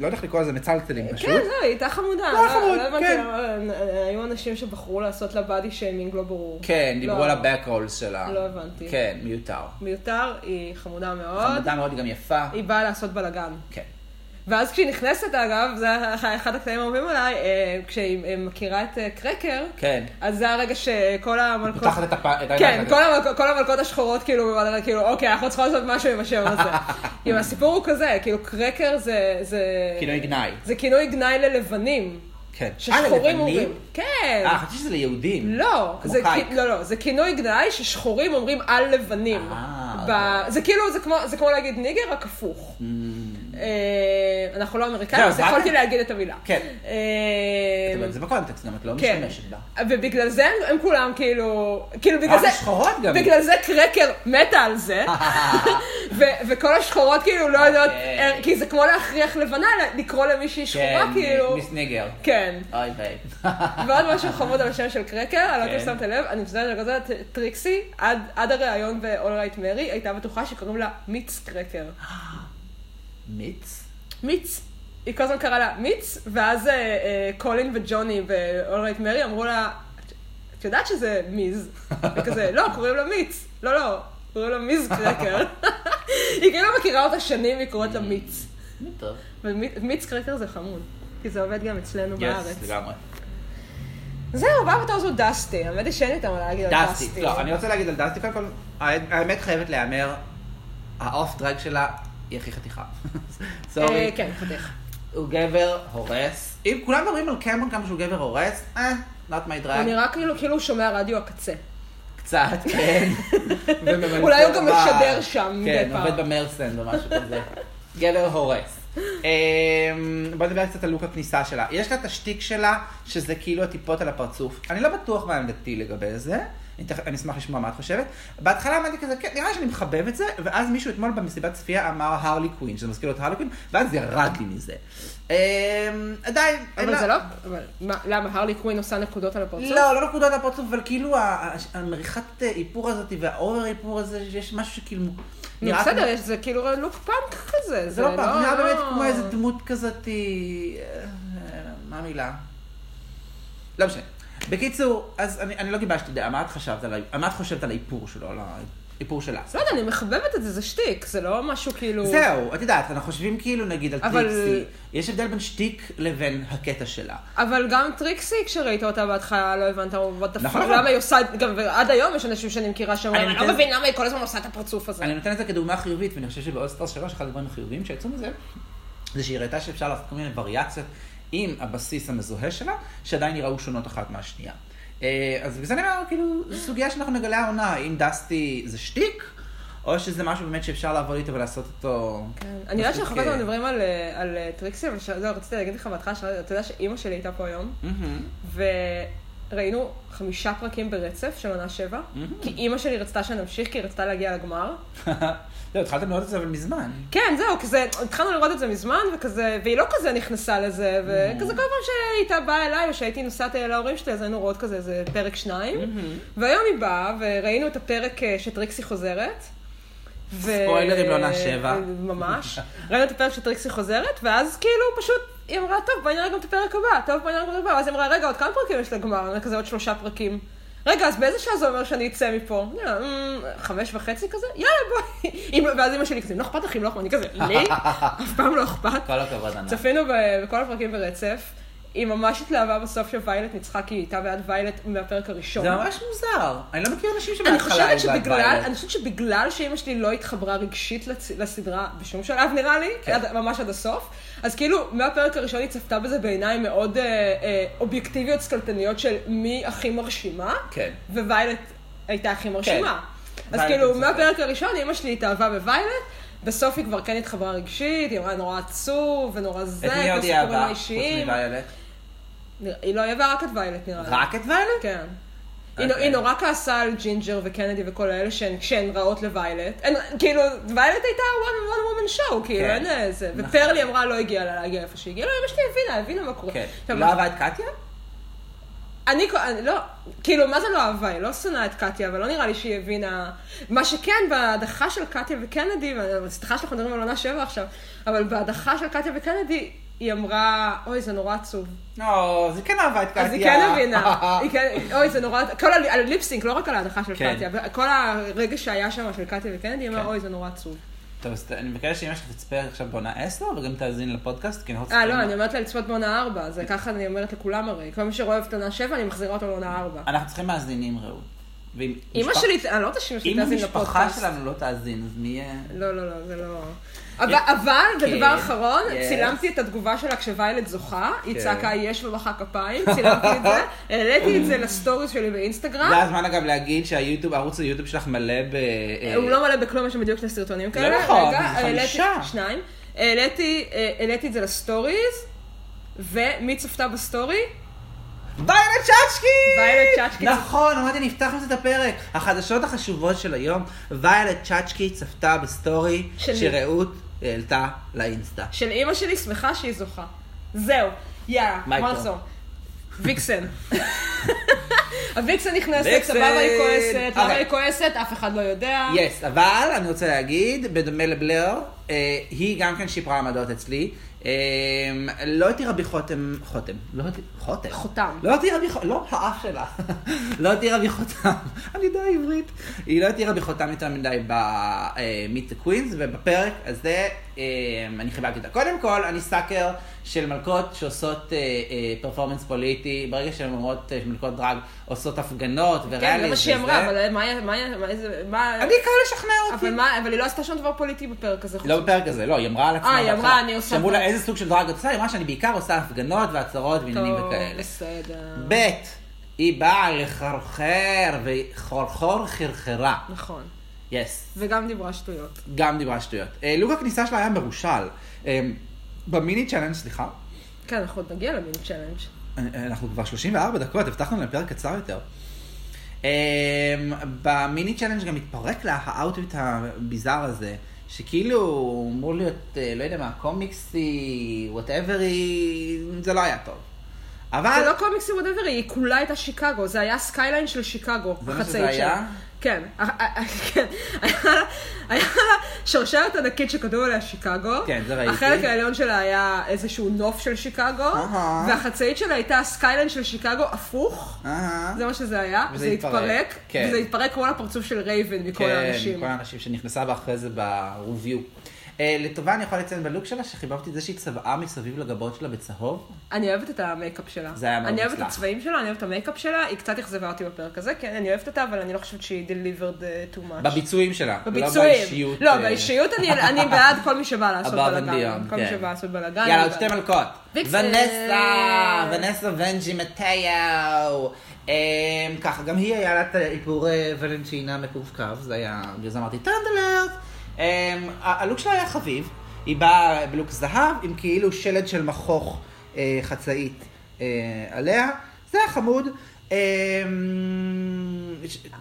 לא יודע איך לקרוא לזה, מצלצלים פשוט. כן, לא, היא הייתה חמודה. לא, חמוד, לא כן. אה, היו אנשים שבחרו לעשות לה בדי שיימינג, לא ברור. כן, דיברו לא, על ה-back rolls שלה. לא הבנתי. כן, מיותר. מיותר, היא חמודה מאוד. חמודה מאוד, היא גם יפה. היא באה לעשות בלאגן. כן. ואז כשהיא נכנסת, אגב, זה אחד הקטעים האהובים עליי, אה, כשהיא אה, מכירה את אה, קרקר, כן. אז זה הרגע שכל המלכות... פותחת את הפ... כן. כל, המלכות, כל המלכות השחורות, כאילו, כאילו, אוקיי, אנחנו צריכות לעשות משהו עם השם הזה. [laughs] כאילו, הסיפור הוא כזה, כאילו, קרקר זה... זה כינוי גנאי. זה כינוי גנאי ללבנים. כן. ששחורים? אומרים. כן. אה, חשבתי שזה ליהודים. לא, זה. כי- לא, לא, זה כינוי גנאי ששחורים אומרים על לבנים. אה, ב- זה כאילו, זה כמו, זה כמו להגיד ניגר, רק הפוך. אה, אנחנו לא אמריקאים, זהו, אז יכולתי להגיד את המילה. כן. אה, זה בקונטקסט, גם את לא כן. משתמשת בה. ובגלל זה הם, כולם כאילו, כאילו בגלל אה, זה, שחורות גם. בגלל זה קרקר מתה על זה, וכל השחורות כאילו לא יודעות, אוקיי. כי זה כמו להכריח לבנה לקרוא למישהי שחורה כן, כאילו, Miss nigger. כן. אוי ויי. ועוד משהו חמוד על השם של קרקר, אני לא יודעת אם כן. שמת לב, אני מסתכלת על כזה, טריקסי, עד, הריאיון ב- Alright Mary, הייתה בטוחה שקוראים לה מיץ קרקר. [gasps] מיץ? מיץ. היא כל הזמן קראה לה מיץ, ואז אה, אה, קולין וג'וני right מרי אמרו לה, "את- יודעת שזה מיז? [laughs] וכזה, לא, קוראים לה מיץ. לא, לא, קוראים לה מיז קרקר. [laughs] היא כאילו מכירה אותה שנים, היא קוראת לה מיץ. טוב. ומיץ קרקר זה חמוד, כי זה עובד גם אצלנו יס, בארץ. לגמרי. זהו, הבא בתור זו דסטי. האמת היא שאין לי יותר מה להגיד על דסטי. דסטי. לא, אני רוצה להגיד על דסטי, קודם כל, האמת חייבת להיאמר, האוף דרג שלה היא הכי חתיכה. [laughs] אה, סורי. כן, חתיך. הוא גבר הורס. אם כולם מדברים על קמרון כמה שהוא גבר הורס, אה, not my הוא drag. נראה כאילו כאילו הוא שומע רדיו הקצה. קצת, כן. [laughs] אולי הוא גם משדר שם מדי כן, פעם. עובד במרסנד או משהו כזה. גבר הורס. אמ, בוא נדבר קצת על לוק הכניסה שלה. יש לה את השטיק שלה, שזה כאילו הטיפות על הפרצוף. אני לא בטוח מה עמדתי לגבי זה. אני תכף- אני אשמח לשמוע מה את חושבת. בהתחלה אמרתי כזה, כן, נראה לי שאני מחבב את זה, ואז מישהו אתמול במסיבת צפייה אמר הרלי קווין, שזה מזכיר לו את הרלי קווין, ואז ירד לי מזה. אמ, עדיין, אבל זה לא... למה, הרלי קווין עושה נקודות על הפרצוף? לא, לא נקודות הפרצוף, אבל כאילו המריחת אה, איפור הזאת והאובר איפור הזה, יש משהו שכאילו... נראה בסדר, כמו- זה כאילו לוק פאנק כזה. זה לא פעם, זה נראה באמת לא- כמו איזה דמות כזאת, אה, מה המילה? לא משנה. בקיצור, אז אני, אני לא גיבשתי דעה, מה את חשבת על, מה את חושבת על האיפור שלו, על האיפור שלה? לא יודע, אני מחבבת את זה, זה שטיק, זה לא משהו כאילו... זהו, את יודעת, אנחנו חושבים כאילו נגיד על אבל- טריקסי, יש הבדל בין שטיק לבין הקטע שלה. אבל גם טריקסי, כשראית אותה בהתחלה, לא הבנת נכון, נכון. למה היא עושה, גם עד היום יש אנשים שאני מכירה שאומרים, אני אני לא נותן- מבין למה היא כל הזמן עושה את הפרצוף הזה. אני נותן את זה כדוגמה חיובית, ואני חושב שב All Stars 3, אחד הדברים החיוביים שיצאו מזה, זה שהיא ראתה שאפשר לעשות כל מיני וריאציות עם הבסיס המזוהה שלה, שעדיין יראו שונות אחת מהשנייה. אה, אז בגלל זה אני אומר, כאילו, זו סוגיה שאנחנו נגלה העונה, האם דסטי זה שטיק, או שזה משהו באמת שאפשר לעבוד איתו ולעשות אותו... כן. אני יודעת שאנחנו כל הזמן אה, מדברים על, אה, על טריקסי, אבל זהו, רציתי להגיד לך בהתחלה, שאתה יודע שאימא שלי הייתה פה היום, מהמם. וראינו חמישה פרקים ברצף של עונה שבע, כי אימא שלי רצתה שנמשיך, כי היא רצתה להגיע לגמר. [laughs] לא, התחלתם לראות את זה אבל מזמן. כן, זהו, כזה, התחלנו לראות את זה מזמן, וכזה, והיא לא כזה נכנסה לזה, וכזה כל פעם שהיא הייתה באה אליי, או שהייתי נוסעת להורים שלי, אז היינו רואות כזה איזה פרק שניים. והיום היא באה, וראינו את הפרק אה, שטריקסי חוזרת. ספוילרים לעונה שבע. ממש. ראינו את הפרק שטריקסי חוזרת, ואז כאילו פשוט, היא אמרה, טוב, בואי נראה גם את הפרק הבא, טוב, בואי נראה גם את הפרק הבא. ואז היא אמרה, רגע, עוד כמה פרקים יש לגמר? אני כזה עוד שלושה פרקים. רגע, אז באיזה שעה זה אומר שאני אצא מפה? אני אומרת, "אמ, חמש וחצי כזה? יאללה, בואי. [laughs] ואז אמא שלי כזה, לא אכפת לך אם לא אכפת? אני כזה, לי? [laughs] אף פעם לא אכפת. כל הכבוד, ענת. צפינו בכל הפרקים ברצף. היא ממש התלהבה בסוף שוויילט ניצחה, כי היא הייתה בעד ויילט מהפרק הראשון. זה ממש מוזר. אני לא מכיר אנשים שבהתחלה היו בעד ויילט. אני חושבת שבגלל שאימא שלי לא התחברה רגשית לסדרה בשום שלב נראה לי, כן. עד, ממש עד הסוף, אז כאילו מהפרק הראשון היא צפתה בזה בעיניים מאוד אה, אה, אובייקטיביות סקלטניות של מי הכי מרשימה, כן. וויילט הייתה הכי מרשימה. אז ויילט כאילו. מהפרק הראשון אימא שלי התאהבה בוויילט, בסוף היא כבר כן התחברה רגשית, היא אמרה נורא עצוב ונורא זה, את מי עוד היא אהבה? חוץ. מוויילט? היא לא אהבה רק את ויילט נראה לי. רק את ויילט? כן. היא אוקיי. היא נורא כעסה על ג'ינג'ר וקנדי וכל האלה שהן שהן רעות לוויילט. הן- כאילו, ויילט הייתה one one woman show, כאילו, כן. אין איזה. נכון. ופרלי אמרה לא הגיעה לה להגיע איפה שהגיעה. לא, אמא שלי הבינה, הבינה מה קורה. כן. לא אהבה את קטיה? אני, אני לא, כאילו, מה זה לא אהבה? היא לא שנאה את קטיה, אבל לא נראה לי שהיא הבינה... מה שכן, בהדחה של קטיה וקנדי, וסליחה שאנחנו מדברים על עונה שבע עכשיו, אבל בהדחה של קטיה וקנדי, היא אמרה, אוי, זה נורא עצוב. לא, זה כן אהבה את קטיה. אז היא כן הבינה. [laughs] כן, אוי, זה נורא, כל הליפסינק, לא רק על ההדחה של כן. קטיה, כל הרגע שהיה שם של קטיה וקנדי, היא אמרה, כן. אוי, זה נורא עצוב. טוב, אז אני מבקש שאמא שלך תצפה עכשיו בעונה 10, וגם תאזין לפודקאסט, כי אנחנו אה, לא, אני אומרת לה לצפות בעונה 4, זה [laughs] ככה אני אומרת לכולם הרי. כל מי שרואה את עונה 7, אני מחזירה אותו לעונה 4. אנחנו צריכים מאזינים, רעות. משפח- שלי, אני לא רוצה שאמא שלי אם תאזין המשפחה לפודקאסט. שלנו לא תאזין, אז מי יהיה... לא, לא, לא, זה לא... אבל, אבל, ודבר כן, אחרון, yes. צילמתי את התגובה שלה כשוויילט זוכה, היא כן. צעקה יש ומחא כפיים, צילמתי את זה, [laughs] העליתי את זה לסטוריס שלי באינסטגרם. זה הזמן אגב להגיד שהיוטיוב, ערוץ היוטיוב שלך מלא ב... אה, הוא לא מלא בכלום, יש שם בדיוק שני סרטונים כאלה. נכון, זה העליתי- חמישה. שניים. העליתי אה, העליתי את זה לסטוריז, ומי צפתה בסטורי? ויילט צ'אצ'קי! ויילט צ'אצ'קי. נכון, אמרתי, נפתח לזה את הפרק. החדשות החשובות של היום, ויילט צ'אצ'קי צפתה בסטורי שלי. שרעות העלתה לאינסטה. של אימא שלי שמחה שהיא זוכה. זהו, יאללה, בוא? נחזור. ויקסן. [laughs] הוויקסן נכנסת. סבבה היא כועסת, למה. היא כועסת, אף אחד לא יודע. yes, אבל אני רוצה להגיד, בדומה לבלר, אה, היא גם כן שיפרה עמדות אצלי. אה, לא התירה בי חותם, חותם, לא הת- חותם. חותם. לא התירה בי חותם, לא האף שלה. [laughs] לא התירה בי חותם, [laughs] אני יודע עברית. היא לא התירה בי חותם יותר מדי ב-Meet the Queens, ובפרק הזה אה, אני חיבקתי אותה. קודם כל, אני סאקר של מלכות שעושות פרפורמנס פוליטי, ברגע שהן אומרות אה, מלכות דרג עושות הפגנות ו rallies כן, זה מה שהיא אמרה, וזה. אבל מה. אני קל לשכנע אותי. אבל מה, אבל היא לא עשתה שום דבר פוליטי בפרק הזה. לא בפרק הזה, לא, היא אמרה על עצמה. אה, היא אמרה. אני עושה- איזה סוג של דראג את עושה, היא אמרה שאני בעיקר עושה הפגנות ועצרות ועניינים טוב, וכאלה. בסדר. ב', היא באה לחרחר, וחורחור חרחרה. נכון. yes. וגם דיברה שטויות. גם דיברה שטויות. אה, לוק הכניסה שלה היה מרושל. אה, ב mini challenge, סליחה, כן, אנחנו עוד נגיע ל mini challenge. אה, אנחנו כבר 34 דקות, הבטחנו להם פרק קצר יותר. ב mini challenge גם התפרק לה ה outfit ה bizarre הזה, שכאילו אמור להיות, אה, לא יודע מה, קומיקסי, whatever, זה לא היה טוב. אבל... זה לא קומיקסי whatever, היא כולה הייתה שיקגו, זה היה skyline של שיקגו, זה מה שזה היה? כן, כן. [laughs] היה שרשרת ענקית שכתוב עליה שיקגו. כן, זה ראיתי. החלק העליון שלה היה איזשהו נוף של שיקגו. והחצאית שלה הייתה skyline של שיקגו הפוך. זה מה שזה היה, וזה זה התפרק, כן. וזה התפרק כמו לפרצוף של רייבן מכל כן, האנשים. כל האנשים שנכנסה בה אחרי זה ב review. אה, לטובה אני יכול לציין בלוק שלה שחיבבתי את זה שהיא צבעה מסביב לגבות שלה בצהוב. אני אוהבת את המייקאפ שלה. זה היה מאוד אני אוהבת את מוצלח. הצבעים שלה, אני אוהבת את המייקאפ שלה, היא קצת אכזבה אותי בפרק הזה, כן, אני אוהבת אותה, אבל אני לא חושבת שהיא delivered uh, too much. בביצועים שלה. לא בביצועים. באישיות. לא, אה, באישיות אני, [laughs] אני בעד כל מי שבא לעשות בלאגן. כל מי כן. שבא לעשות בלאגן. יאללה, עוד שתי. מלכות. ונסה, אה. ונסה ונג'י מתאו. אמ, ככה, גם היא היה לה את האיפור אה, ולנטינה מקווקו, זה היה, בגלל זה אמרתי טנדלרט. אמ, הלוק שלה היה חביב, היא באה בלוק זהב עם כאילו שלד של מכוך אה, חצאית אה, עליה, זה היה חמוד. אמ,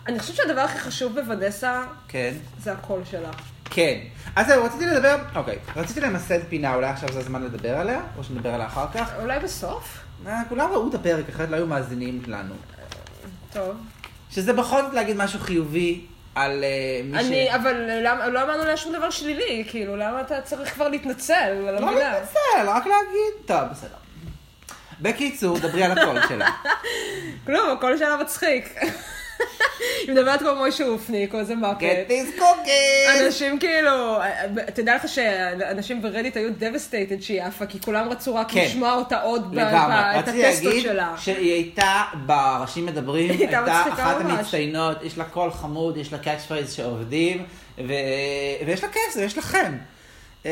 אני חושבת שהדבר הכי חשוב בוודסה כן. זה הקול שלה. כן. אז זהו, רציתי לדבר, אוקיי, רציתי למסד פינה, אולי עכשיו זה הזמן לדבר עליה, או שנדבר עליה אחר כך. אולי בסוף? אה, כולם ראו את הפרק, אחרת לא היו מאזינים לנו. טוב. שזה בכל זאת להגיד משהו חיובי על אה, מי אני, אבל למה, לא אמרנו לה שום דבר שלילי, כאילו, למה אתה צריך כבר להתנצל על לא המילה? להתנצל, רק להגיד, טוב, בסדר. בקיצור, דברי על הקול שלה. [laughs] כלום, הקול שלה מצחיק. [laughs] היא מדברת כמו מוישה אופניק או איזה Get muppet. this cookies! אנשים כאילו, תדע לך שאנשים ברדיט היו devastated שהיא עפה, כי כולם רצו רק כן. לשמוע אותה עוד לגמרי. את הטסטות שלה. שהיא הייתה בראשים מדברים, [laughs] הייתה הייתה אחת ממש. המצטיינות, יש לה קול חמוד, יש לה catchphrase שעובדים, ו- ויש לה כסף, יש לה חן. אה,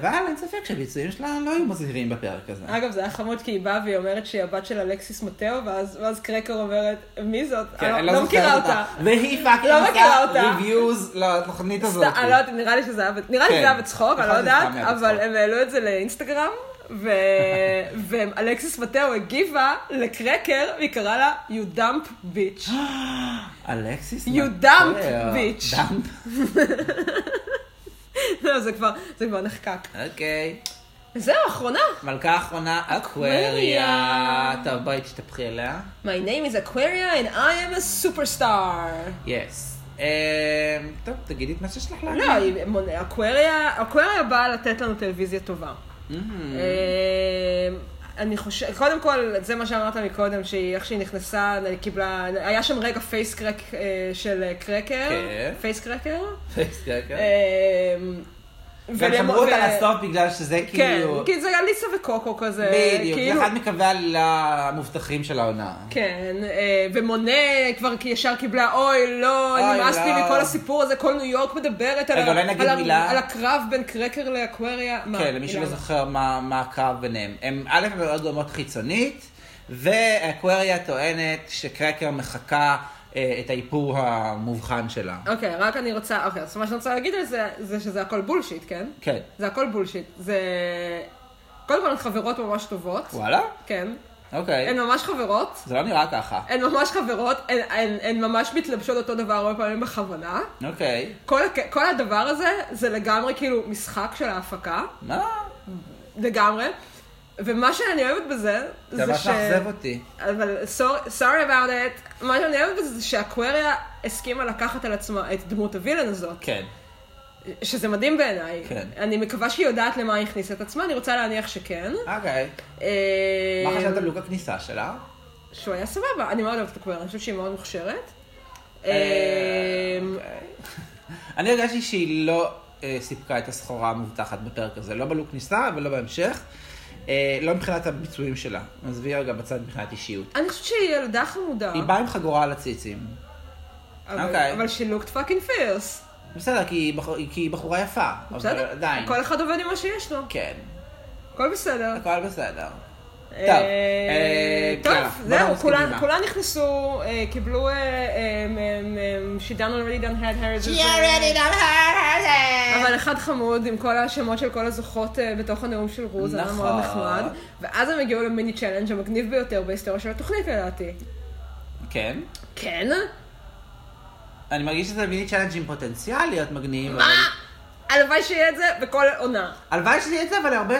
אבל אין ספק שהביצועים שלה לא היו מזהירים בפרק הזה. אגב, זה היה חמוד כי היא באה והיא אומרת שהיא הבת של אלכסיס מטאו, ואז ואז קרקר אומרת, מי זאת? כן, אני לא- לא מכירה אותה. והיא פאקינג לא. עושה reviews לתוכנית הזאת. אני לא יודעת, נראה לי שזה היה, כן. בצחוק, אני לא יודעת, אבל. הם העלו את זה לאינסטגרם, ו- [laughs] ואלכסיס מטאו הגיבה לקרקר, והיא קראה לה, you dumb bitch. [gasps] אלכסיס You מטאו. dumb bitch. [laughs] [laughs] [laughs] לא, זה כבר, זה כבר נחקק. אוקיי. זהו, אחרונה. מלכה אחרונה, אקווריה. טוב, בואי תשתפכי אליה. My name is Aquaria and I am a superstar. Yes. אמ, טוב, תגידי את מה שיש לך להגיד. לא, מונ- אקווריה, אקווריה באה לתת לנו טלוויזיה טובה. אני חושבת, קודם כל, זה מה שאמרת מקודם, שהיא, איך שהיא נכנסה, היא קיבלה, היה שם רגע פייס crack אה, של קרקר, כן. face קרקר. פייסקרקר. אה, ולמ- שמרו אותה ו- לסוף בגלל שזה כן, כאילו... כי זה אליסה וקוקו כזה. בדיוק, זה כאילו- אחד מקווי העלילה המובטחים של העונה. כן, אה, ומונה כבר ישר קיבלה, אוי, לא, נמאס לי לא." מכל הסיפור הזה, כל ניו יורק מדברת על הקרב בין קרקר לאקווריה. כן, למי שלא? זוכר מה הקרב ביניהם. הם א', מאוד דומות חיצונית, ואקווריה טוענת שקרקר מחקה אה, את האיפור המובחן שלה. אוקיי, רק אני רוצה, אוקיי, אז מה שאני רוצה להגיד על זה, זה שזה הכל בולשיט, כן? כן. זה הכל בולשיט. זה... קודם כל, הן חברות ממש טובות. וואלה? כן. אוקיי. הן ממש חברות. זה לא נראה ככה. הן ממש חברות, הן, הן, הן ממש מתלבשות אותו דבר הרבה פעמים בכוונה. אוקיי. כל, הק- כל הדבר הזה, זה לגמרי כאילו משחק של ההפקה. מה? לגמרי. ומה שאני אוהבת בזה, זה זה ממש ש... מאכזב אותי. אבל sorry, sorry about it, מה שאני אוהבת בזה זה שאקווריה הסכימה לקחת על עצמה את דמות הווילן הזאת. כן. שזה מדהים בעיניי. כן. אני מקווה שהיא יודעת למה היא הכניסה את עצמה, אני רוצה להניח שכן. אוקיי. אה, מה חשבת על לוק הכניסה שלה? שהוא היה סבבה, אני מאוד אוהבת את הקוויר, אני חושבת שהיא מאוד מוכשרת. אה, אה, אוקיי. אני הרגשתי שהיא לא אה, סיפקה את הסחורה המובטחת בפרק הזה, לא בלוק כניסה ולא בהמשך. אה, לא מבחינת הביצועים שלה, עזבי רגע בצד מבחינת אישיות. אני חושבת שהיא ילדה חמודה. היא באה עם חגורה על הציצים. אבל- אוקיי. she looked fucking fierce. בסדר, כי היא בחורה יפה. בסדר? עדיין. כל אחד עובד עם מה שיש לו. כן, הכל בסדר. הכל בסדר. אה, טוב, אה, זהו. כולן נכנסו, אה, קיבלו, she done already done had her. זה- אבל אחד חמוד עם כל השמות של כל הזוכות בתוך הנאום של רוז, זה היה מאוד נכון. נחמד. ואז הם הגיעו ל-mini challenge המגניב ביותר בהיסטוריה של התוכנית לדעתי. כן. כן? אני מרגיש שזה mini challenge עם פוטנציאל להיות מגניב. מה? הלוואי שיהיה את זה בכל עונה. הלוואי שזה יהיה את זה, אבל הרבה...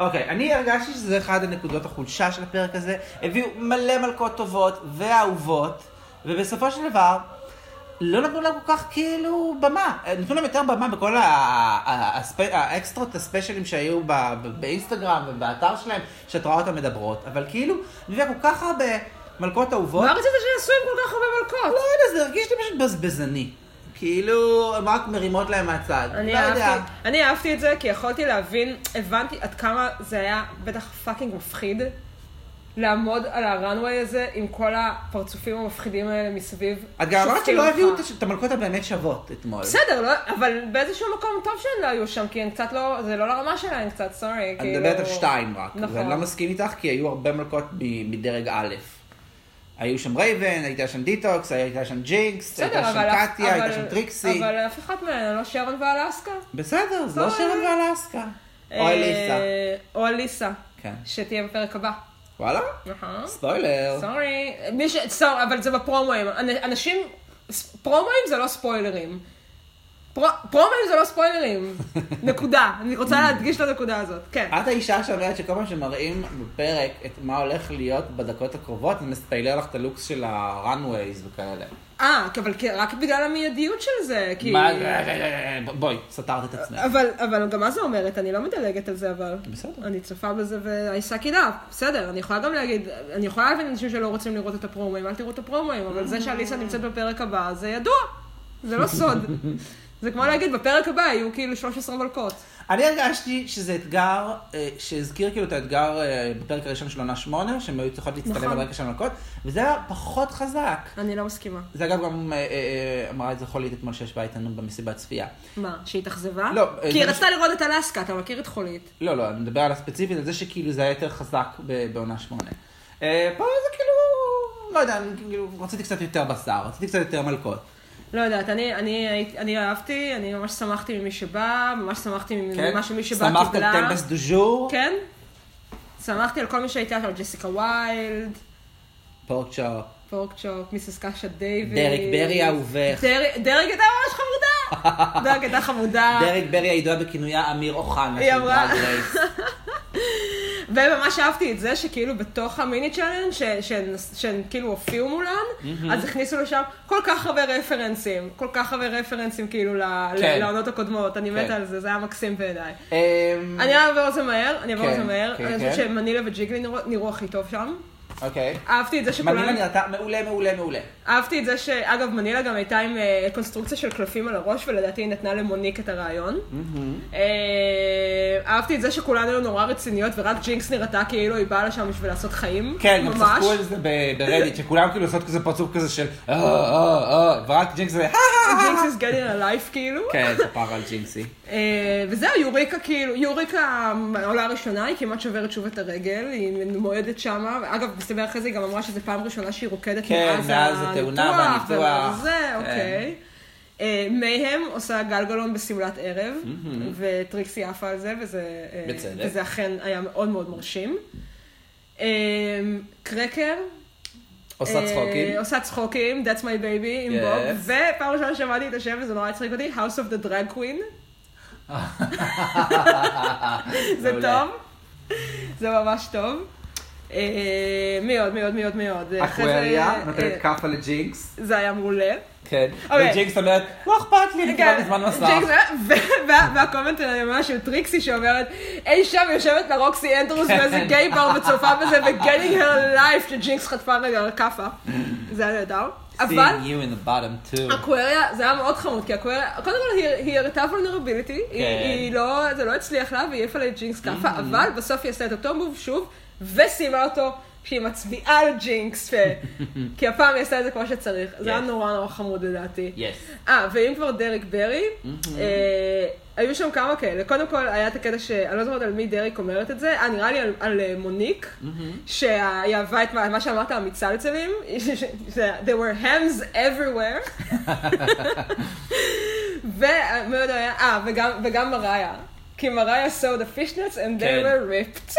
אוקיי, אני הרגשתי שזה אחד הנקודות החולשה של הפרק הזה. הביאו מלא מלכות טובות ואהובות, ובסופו של דבר, לא נתנו להם כל כך כאילו במה. נתנו להם יותר במה בכל האקסטרות ה-specialים שהיו ב- ב- באינסטגרם ובאתר שלהם, שאת רואה אותם מדברות. אבל כאילו, הביאה כל כך הרבה מלכות אהובות. מה רצית שיעשו עם כל כך הרבה מלכות? לא יודע, זה הרגיש לי פשוט בזבזני. כאילו, הן רק מרימות להם מהצד. אני לא יודע. אהבתי, אני אהבתי את זה כי יכולתי להבין, הבנתי עד כמה זה היה בטח פאקינג מפחיד לעמוד על ה-runway הזה עם כל הפרצופים המפחידים האלה מסביב. את גם אמרת שלא. הביאו את המלכות הבאמת שוות אתמול. בסדר, לא, אבל באיזשהו מקום טוב שהן לא היו שם, כי הן קצת לא, זה לא לרמה שלהן קצת, סורי. אני מדברת על שתיים רק. נכון. ואני לא מסכים איתך, כי היו הרבה מלכות מדרג א'. היו שם רייבן, הייתה שם דיטוקס, הייתה שם ג'ינקס, הייתה שם. קטיה, הייתה שם טריקסי. אבל אף אחת מהן, לא שרון ואלסקה. בסדר, זה לא. שרון ואלסקה. או אה, אליסה. או אליסה. כן. שתהיה בפרק הבא. וואלה? נכון. ספוילר. סורי. אבל זה בפרומואים. אנ- אנשים... פרומואים זה לא ספוילרים. פר... פרומואים זה לא ספוילרים. [laughs] נקודה. אני רוצה להדגיש את הנקודה הזאת. כן. את האישה שאומרת שכל פעם שמראים בפרק את מה הולך להיות בדקות הקרובות, זה מספיילר לך את הלוקס של הראנווייז וכאלה. אה, אבל רק בגלל המיידיות של זה, כי... מה, בואי, סתרת את עצמך. אבל, אבל גם מה זה אומרת? אני לא מדלגת על זה, אבל... בסדר. אני צופה בזה ו-I suck it up. בסדר, אני יכולה גם להגיד, אני יכולה להבין אנשים שלא רוצים לראות את הפרומואים, אל תראו את הפרומואים, אבל זה [laughs] שאליסה נמצאת בפרק הבא, זה ידוע. זה לא סוד. [laughs] זה כמו להגיד, בפרק הבא יהיו כאילו 13 מלכות. אני הרגשתי שזה אתגר אה, שהזכיר כאילו את האתגר אה, בפרק הראשון של עונה שמונה, שהן היו צריכות להצטלם נכון. על רקע של מלכות, וזה היה פחות חזק. אני לא מסכימה. זה אגב גם אה, אמרה את זה חולית אתמול שישבה איתנו במסיבת צפייה. מה, שהיא התאכזבה? לא, כי היא רצתה לראות את אלסקה, אתה מכיר את חולית. לא, לא, אני מדבר על הספציפית, על זה שכאילו זה היה יותר חזק בעונה שמונה. אה, פה זה כאילו, לא יודע, כאילו, רציתי קצת יותר בשר, רציתי קצת יותר מלכות. לא יודעת, אני, אני, הייתי- אני אהבתי, אני ממש שמחתי ממי שבא, ממש שמחתי כן? ממה שמי שבא שמחת קיבלה. על temps du jour, כן? שמחתי על כל מי שהייתה שם, ג'סיקה ויילד, פורק צ'ופ, פורק צ'ופ, מיסס קאשה דיוויס. דרק ברי אהובך. דרק- הייתה ממש חמודה. [laughs] דרק הייתה חמודה. דרק ברי הידועה בכינויה אמיר אוחנה היא אמרה. [laughs] וממש אהבתי את זה שכאילו בתוך ה-mini challenge שהן כאילו הופיעו מולן, אז הכניסו לשם כל כך הרבה referenceים, כל כך הרבה referenceים כאילו כן. לעונות הקודמות, אני כן. מתה על זה, זה היה מקסים בעיניי. אמ, אני אעבור על זה מהר, אני אעבור על כן, זה מהר, כן, אני כן. חושבת שמנילה וג'יג'י נראו הכי טוב שם. אוקיי. אהבתי את זה מנילה שכולם... נראתה מעולה, מעולה, מעולה. אהבתי את זה שאגב, מנילה גם הייתה עם אה, קונסטרוקציה של קלפים על הראש, ולדעתי היא נתנה למוניק את הרעיון. אה, אהבתי את זה שכולן היו נורא רציניות, ורק ג'ינקס נראתה כאילו היא באה לשם בשביל לעשות חיים. כן, גם ממש. צחקו על זה ב-Reddit, שכולם כאילו עושות כזה פרצוף כזה של אה, אה, אה, ורק ג'ינקס זה ג'ינקס is getting her life כאילו. כן, כפר על ג'ינקסי. אה, וזהו, יוריקה כאילו, יוריקה עולה הראשונה, היא כמעט שוברת שוב את הרגל, היא מועדת שמה, אגב, מסתבר אחרי זה היא גם אמרה שזו פעם ראשונה שהיא רוקדת כן, מאז התאונה והניתוח. זה, כן. אוקיי. אה, מייהם עושה גלגלון בשמלת ערב, וטריקסי עפה על זה, וזה, אה, בצדק. וזה אכן היה מאוד מאוד מרשים. אה, קרקר. עושה צחוקים. עושה צחוקים, That's my baby עם Yes. בוב, ופעם ראשונה שמעתי את השם וזה נורא הצחיק אותי, House of the Drag Queen. [laughs] זה. טוב, זה ממש טוב. אה, עוד, מי עוד. אחרי זה, אקווריה, אה, נותנת כאפה לג'ינקס. זה היה מעולה. כן. אוקיי. וג'ינקס אומרת, לא אכפת לי, אני קיבלתי זמן מסך. וה-comment היומה של טריקסי שאומרת, אי שם יושבת לה רוקסי אנדרוס באיזה gay bar וצופה בזה ו-getting her life שג'ינקס חטפה רגע על כאפה. זה היה נהדר. אבל. אקווריה, זה היה מאוד חמוד, כי אקווריה, קודם כל היא- הראתה היא- כן. לא, זה לא הצליח לה והיא העיפה לג'ינקס כאפה, Mm-hmm. אבל בסוף היא עשתה את אותו move שוב, וסיימה אותו כשהיא מצביעה על ג'ינקס, ו- [laughs] כי הפעם היא עשתה את זה כמו שצריך. זה היה Yes. נורא נורא חמוד לדעתי. Yes. אה, ואם כבר דרק ברי, Mm-hmm. אה, היו שם כמה כאלה. קודם כל, היה את הקטע שאני לא זוכרת על מי דרק אומרת את זה, אה, נראה לי על, על אה, מוניק, Mm-hmm. שהיא אהבה את מה, מה שאמרת, המצלצלים, ש- [laughs] ש- ש- there were hands everywhere. [laughs] ומי עוד היה? אה, וגם, וגם מריה. כי מריה saw the fishnets and they כן. were ripped.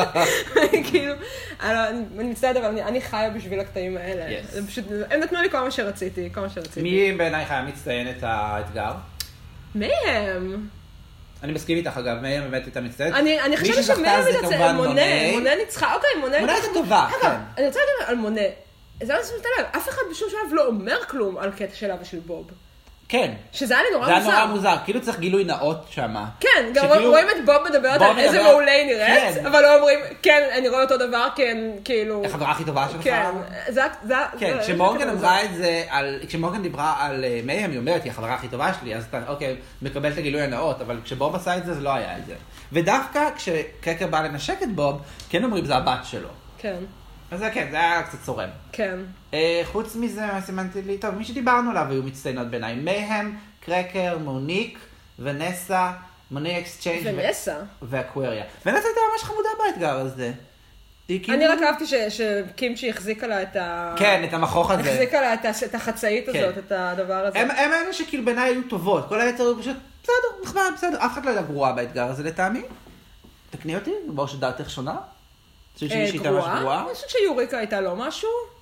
[laughs] כאילו, אני לא- אני מצטערת, אבל אני- חיה בשביל הקטעים האלה. זה פשוט, הם נתנו לי כל מה שרציתי, כל מה שרציתי. מי בעינייך היה מצטיין את האתגר? מהם. אני מסכים איתך אגב, מי באמת הייתה מצטיינת. אני מי חושבת זה מנצחת, כמובן מונה, מונה. ניצחה, אוקיי, מונה. מונה הייתה טובה, כן. אני רוצה להגיד על מונה, זה לא שמת לב, אף אחד בשום שלב לא אומר כלום על קטע שלה ושל בוב. כן. שזה היה לי נורא זה היה מוזר. נורא מוזר, כאילו צריך גילוי נאות שמה. כן, גם שכאילו- רואים את בוב מדברת על איזה מעולה היא נראית, כן. אבל לא אומרים, כן, אני רואה אותו דבר, כן, כאילו... החברה הכי טובה שלך? כן, זה. זה כן, כשמורגן אמרה את זה, על- כשמורגן דיברה על אה, מייהם, היא אומרת, היא החברה הכי טובה שלי, אז אתה, אוקיי, מקבל את הגילוי הנאות, אבל כשבוב עשה את זה, זה לא היה את זה. ודווקא כשקקר בא לנשק את בוב, כן אומרים, זה הבת שלו. כן, אז זה כן, זה היה קצת צורם. כן. אה, חוץ מזה, מה סימנתי לי? טוב, מי שדיברנו עליו היו מצטיינות בעיניי. מייהם, קרקר, מוניק, ונסה, מוני אקסצ'יינג' ונסה. ואקווריה. ונסה הייתה ממש חמודה באתגר הזה. היא כאילו- אני רק אהבתי שקימצ'י החזיקה לה את ה... כן, את המחוך הזה. החזיקה לה את החצאית כן. הזאת, את הדבר הזה. הם אלה שכאילו בעיניי היו טובות, כל היתר היו פשוט, בסדר, נחמד, בסדר, אף אחד לא הייתה גרועה באתגר הזה לטעמי. תקני אותי, ברור שדעתך שונה. אני אה? גרועה. אני חושבת שיוריקה הייתה לא משהו.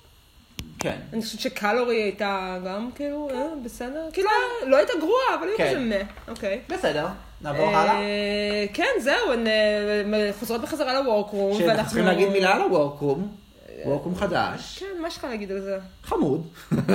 כן. אני חושבת שקלורי הייתה גם כאילו, אה, בסדר. כאילו, אה, לא הייתה גרועה, אבל היא כן. כזה מה. אוקיי. בסדר, נעבור הלאה. אה, כן, זהו, הן אה, חוזרות בחזרה לוורקרום, שאנחנו צריכים להגיד מילה על הוורקרום. וורקרום חדש. כן, מה יש לך להגיד על זה? חמוד.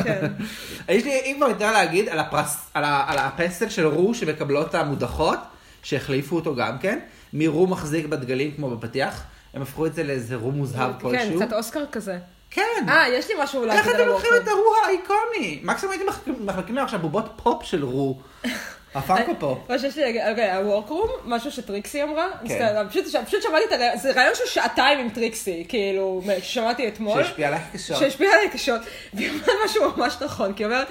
כן. [laughs] יש לי, אם כבר יותר להגיד, על הפרס, על ה- על הפסל של רו שמקבלות המודחות, שהחליפו אותו גם כן, מרו מחזיק בדגלים כמו בפתיח, הם הפכו את זה לאיזה רו מוזהב כן, כלשהו. קצת אוסקר כזה. כן. אה, יש לי משהו איך להגיד על אתם לוקחים ה-workroom. את הרוע האיקוני? מקסימום הייתם מחלקים- לו עכשיו בובות פופ של רו. [laughs] הפאנקו פופ. מה שיש לי להגיד, אוקיי, ה-workroom, משהו שטריקסי אמרה, כן. פשוט שמעתי את הרעיון, זה רעיון של שעתיים עם טריקסי, כאילו, ששמעתי אתמול. שהשפיע עליך קשות. שהשפיע עליי קשות, והיא אומרת משהו ממש נכון, כי היא אומרת,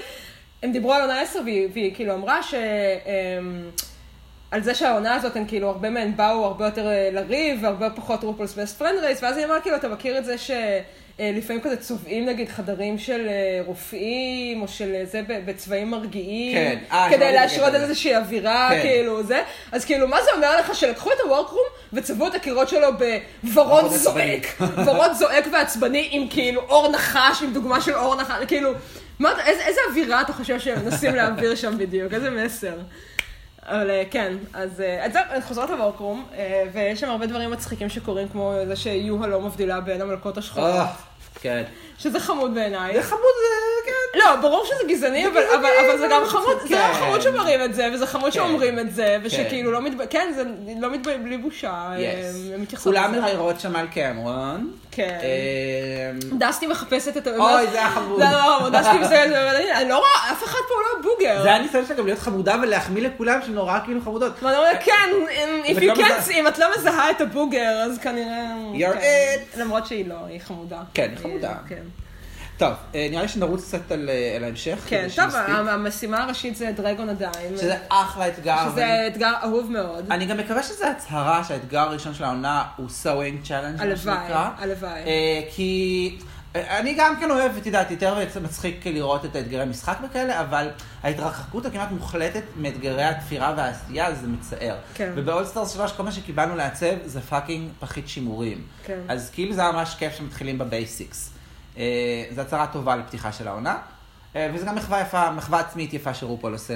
הם דיברו על עונה 10 והיא, כאילו אמרה ש... אמ, על זה שהעונה הזאת, הן כאילו, הרבה מהן באו הרבה יותר אה, לריב, והרבה פחות RuPaul's best friend race, ואז היא אמרה, כאילו, אתה מכיר את זה שלפעמים כזה צובעים נגיד חדרים של אה, רופאים, או של אה, זה בצבעים מרגיעים, כן. אה, כדי להשרות. איזושהי אווירה, כן. כאילו, זה, אז כאילו, מה זה אומר לך שלקחו את ה-workroom וצבעו את הקירות שלו בוורוד עצבני. זועק, [laughs] ורוד זועק ועצבני עם כאילו אור נחש, עם דוגמה של אור נחש, כאילו, מה, איזה, איזה אווירה אתה חושב שהם מנסים להעביר שם בדיוק, איזה מסר. אבל אה, כן, אז אה, זהו, אנחנו חוזרות לוורקרום, אה, ויש שם הרבה דברים מצחיקים שקורים, כמו זה שיוהה לא מבדילה בין המלכות השחורות, אה, כן. שזה חמוד בעיניי. זה חמוד, זה כן. לא, ברור שזה גזעני, אבל, גזעני, אבל, אבל זה גם חמוד, זה גם כן. חמוד שמראים את זה, וזה חמוד כן. שאומרים את זה, כן. ושכאילו לא מתביישים, כן, זה לא מתביישים בלי בושה, Yes. כולם. מראיירות שם על קמרון. כן. אמ, דסטי מחפשת את ה... אוי, זה היה חמוד. זה לא, לא, דסטי מסתכלת, אני לא רואה, אף אחד פה לא בוגר. זה הניסיון שלה גם להיות חמודה ולהחמיא לכולם שהן נורא כאילו חמודות. אומרת, כן, אם- את לא מזהה. אם את לא מזהה את הבוגר, אז כנראה... למרות שהיא לא, היא חמודה. כן, היא חמודה. טוב, אה, נראה לי שנרוץ קצת על אה, על ההמשך. כן, טוב. המשימה הראשית זה דרגון עדיין. שזה אחלה אתגר. ואני- שזה אתגר אהוב מאוד. אני גם מקווה שזו הצהרה שהאתגר הראשון של העונה הוא sewing challenge, מה הלוואי, שנקרא. הלוואי. אה, כי אני גם כן אוהב, את יודעת, יותר מצחיק לראות את האתגרי משחק וכאלה, אבל ההתרחקות הכמעט מוחלטת מאתגרי התפירה והעשייה זה מצער. כן. וב All Stars 3 כל מה שקיבלנו לעצב זה fucking פחית שימורים. כן. אז כאילו זה היה ממש כיף שמתחילים ב basics. אה, זו הצהרה טובה לפתיחה של העונה. אה, וזה גם מחווה יפה, מחווה עצמית יפה שרופול עושה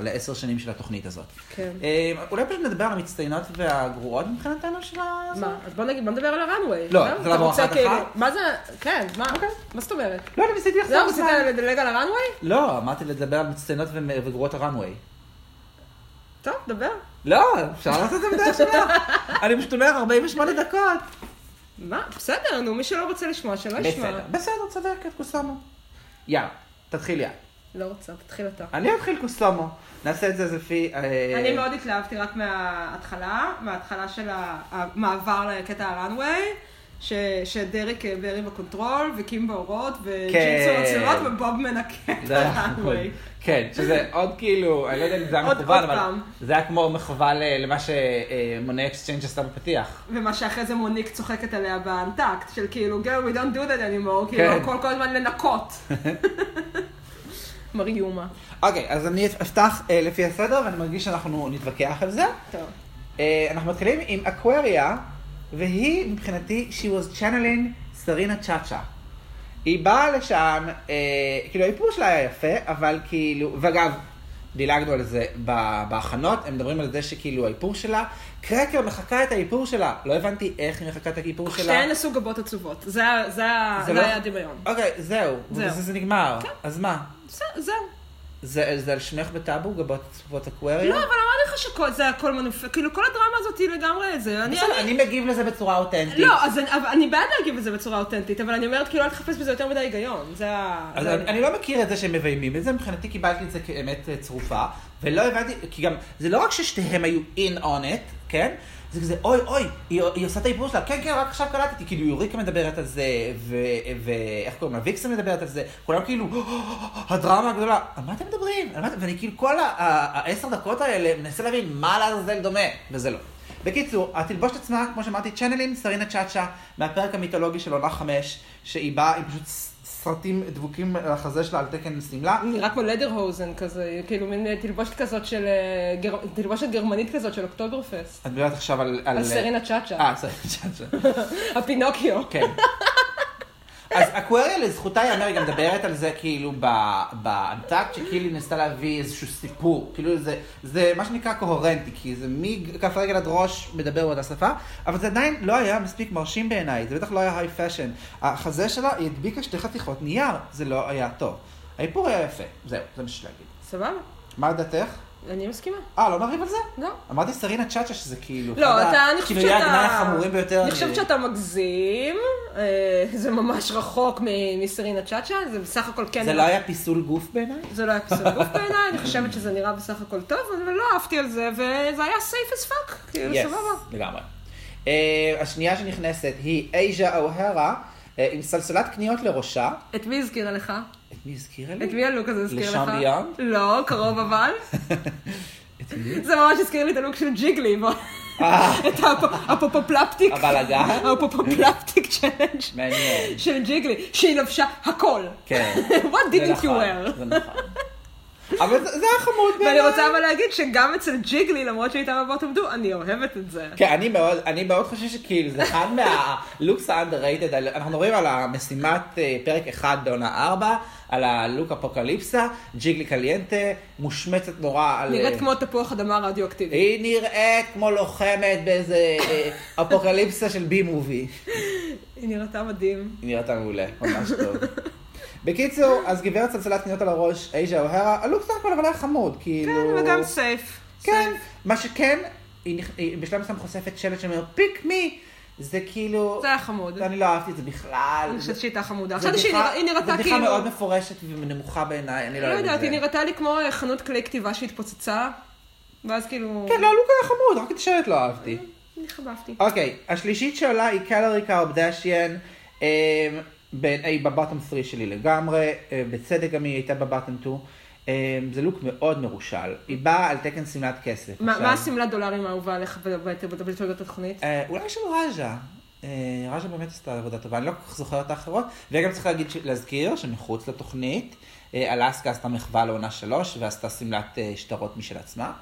לעשר שנים של התוכנית הזאת. כן. אה, אולי פשוט נדבר על המצטיינות והגרועות מבחינתנו של ה... מה, אז בוא נגיד, בוא נדבר על הראנוויי. לא? זה אתה לא אחת כאילו- אחת? מה זה, כן, מה, מה זאת אומרת? לא, אני ניסיתי לחזור זהו, רצית לדלג על הראנוויי? לא, אמרתי לדבר על מצטיינות וגרועות הראנוויי. טוב, דבר. לא, אפשר לעשות את זה בדרך שלך. [laughs] אני פשוט אומר 48 דקות. מה, בסדר, נו, מי שלא רוצה לשמוע, שלא ישמע. בסדר, בסדר, צודקת, קוסומו. יאללה, תתחיל יאללה. לא רוצה, תתחיל אתה. אני אתחיל קוסומו. נעשה את זה לפי... אה, אני מאוד התלהבתי רק מההתחלה, מההתחלה של המעבר לקטע הראנוויי, ש- שדריק אה, ברי בקונטרול, וקים באורות, וג'ינסון מצלמות, ובוב מנקה את היה הראנוויי. כן, שזה עוד כאילו, אני לא יודע אם זה היה עוד- מכוון, אבל פעם. זה היה כמו מחווה ל- למה שמונה אקסצ'יינג' עשתה בפתיח. ומה שאחרי זה מוניק צוחקת עליה באנטקט, של כאילו, girl, we don't do that anymore, כאילו, כן. הכל כל הזמן לנקות. [laughs] מריומה. אוקיי, אז אני אפתח אה, לפי הסדר, ואני מרגיש שאנחנו נתווכח על זה. טוב. אה, אנחנו מתחילים עם אקווריה, והיא מבחינתי, she was channeling סרינה צ'אצ'ה. היא באה לשם, אה, כאילו האיפור שלה היה יפה, אבל כאילו, ואגב, דילגנו על זה בהכנות, הם מדברים על זה שכאילו האיפור שלה, קרקר מחקה את האיפור שלה. לא הבנתי איך היא מחקה את האיפור שלה. שתיהן עשו גבות עצובות. זה זה זה זה לא- היה הדמיון. אוקיי, זהו, זהו. ובזה זה נגמר. אז מה? בסדר, זהו. זה זה על שמך בטאבו, גבות צפוות אקווריה? לא, אבל אמרתי לך שכל זה הכל מנופ... כאילו, כל הדרמה הזאת היא לגמרי זה. אני... בסדר, אני- אני מגיב לזה בצורה אותנטית. לא, אז אני, אני בעד להגיב לזה בצורה אותנטית, אבל אני אומרת, כאילו, אל תחפש בזה יותר מדי היגיון. זה ה... אז זה אני, אני לא מכיר את זה שהם מביימים את זה, מבחינתי קיבלתי את זה כאמת אה, צרופה, ולא הבנתי, כי גם, זה לא רק ששתיהם היו in on it, כן? זה כזה, אוי, אוי, היא, היא עושה את האיפור שלה, כן, כן, רק עכשיו קלטתי, כאילו יוריקה מדברת על זה, ואיך קוראים לה, ויקסה מדברת על זה, כולם כאילו, הדרמה הגדולה, על מה אתם מדברים? ואני כאילו כל העשר דקות האלה מנסה להבין מה לעזאזל דומה, וזה לא. בקיצור, התלבושת עצמה, כמו שאמרתי, צ'אנלים, סרינה צ'אצ'ה, מהפרק המיתולוגי של עונה חמש, שהיא באה עם פשוט סרטים דבוקים על החזה שלה על תקן שמלה. נראה כמו לדרהוזן כזה, כאילו מין תלבושת כזאת של... אה, גר... תלבושת גרמנית כזאת של אוקטוברפסט. את מדברת עכשיו על... על סרינה צ'אצ'ה. אה, סרינה צ'אצ'ה. [laughs] הפינוקיו. כן. אז אקווריה לזכותה ייאמר, היא גם מדברת על זה כאילו ב Untucked, שכאילו היא ניסתה להביא איזשהו סיפור, כאילו זה, זה מה שנקרא קוהרנטי, כי זה מכף רגל עד ראש מדבר באותה שפה, אבל זה עדיין לא היה מספיק מרשים בעיניי, זה בטח לא היה high fashion. החזה שלה, היא הדביקה שתי חתיכות נייר, זה לא היה טוב. האיפור היה יפה, זהו, זה מה שיש להגיד. סבבה, מה דעתך? אני מסכימה. אה, לא נריב על זה? לא. אמרתי סרינה צ'אצ'ה שזה כאילו... לא, אחד ה- אתה, אני חושבת כאילו, שאתה... יהיה הגנאי החמורים ביותר. אני חושבת שאתה מגזים, אה, זה ממש רחוק מסרינה צ'אצ'ה, זה בסך הכל כן... זה לא היה פיסול גוף בעיניי? זה לא היה פיסול גוף בעיניי, אני חושבת שזה נראה בסך הכל טוב, אבל לא אהבתי על זה, וזה היה safe as fuck, כאילו, Yes, סבבה. לגמרי. Uh, השנייה שנכנסת היא אייז'ה אוהרה, uh, עם סלסלת קניות לראשה. את מי הזכירה לך? את מי הזכירה לי? את מי הלוק הזה הזכיר לך? לשם ביאנד? לא, קרוב אבל. [laughs] את מי? זה ממש הזכיר לי את הלוק של ג'יגלי. אה, [laughs] את הפ- הפופופלפטיק. הבלאגן? הפופופלפטיק [laughs] צ'אלנג'. של ג'יגלי, שהיא לבשה הכל. כן. What didn't you נכון, wear? זה נכון. אבל זה היה חמוד בעיניי. ואני רוצה אבל להגיד שגם אצל ג'יגלי, למרות שהייתה בבוטום דו, אני אוהבת את זה. כן, אני מאוד, אני מאוד חושב שכאילו זה אחד מהלוקס על- אנחנו מדברים על המשימת אה, פרק אחד בעונה ארבע, על הלוק אפוקליפסה, ג'יגלי קליינטה, מושמצת נורא על... נראית אה, כמו תפוח אדמה רדיואקטיבי. היא נראית כמו לוחמת באיזה אה, אפוקליפסה של בי מובי. [laughs] היא נראתה מדהים. היא נראתה מעולה, ממש טוב. [laughs] בקיצור, אז גברת סלסלת קניות על הראש, אייז'ה אוהרה, הלוק סך הכל אבל היה חמוד, כאילו... כן, וגם סייף. כן, מה שכן, היא בשלב מסוים חושפת שלט שאומר פיק מי, זה כאילו... זה היה חמוד. אני לא אהבתי את זה בכלל. אני חושבת שהיא הייתה חמודה. חשבתי שהיא נראתה זו בדיחה כאילו... מאוד מפורשת ונמוכה בעיניי, אני לא לא אוהב את יודעת, זה. היא נראתה לי כמו חנות כלי כתיבה שהתפוצצה, ואז כאילו... כן, לא, הלוק היה חמוד, רק את השלט לא אהבתי. אני חבבתי. אוקיי, השלישית שעולה היא קלרי קארבדשיאן, היא בבטום 3 שלי לגמרי, אה, בצדק גם היא הייתה בבטום 2. אה, זה לוק מאוד מרושל, היא באה על תקן שמלת כסף. מה השמלת דולרים האהובה עליך בתולדות התוכנית? אה, אולי של רג'ה. רג'ה באמת עשתה עבודה טובה, אני לא כל כך זוכר את האחרות. וגם צריך להגיד, להזכיר שמחוץ לתוכנית, אלסקה עשתה מחווה לעונה שלוש ועשתה שמלת שטרות משל עצמה.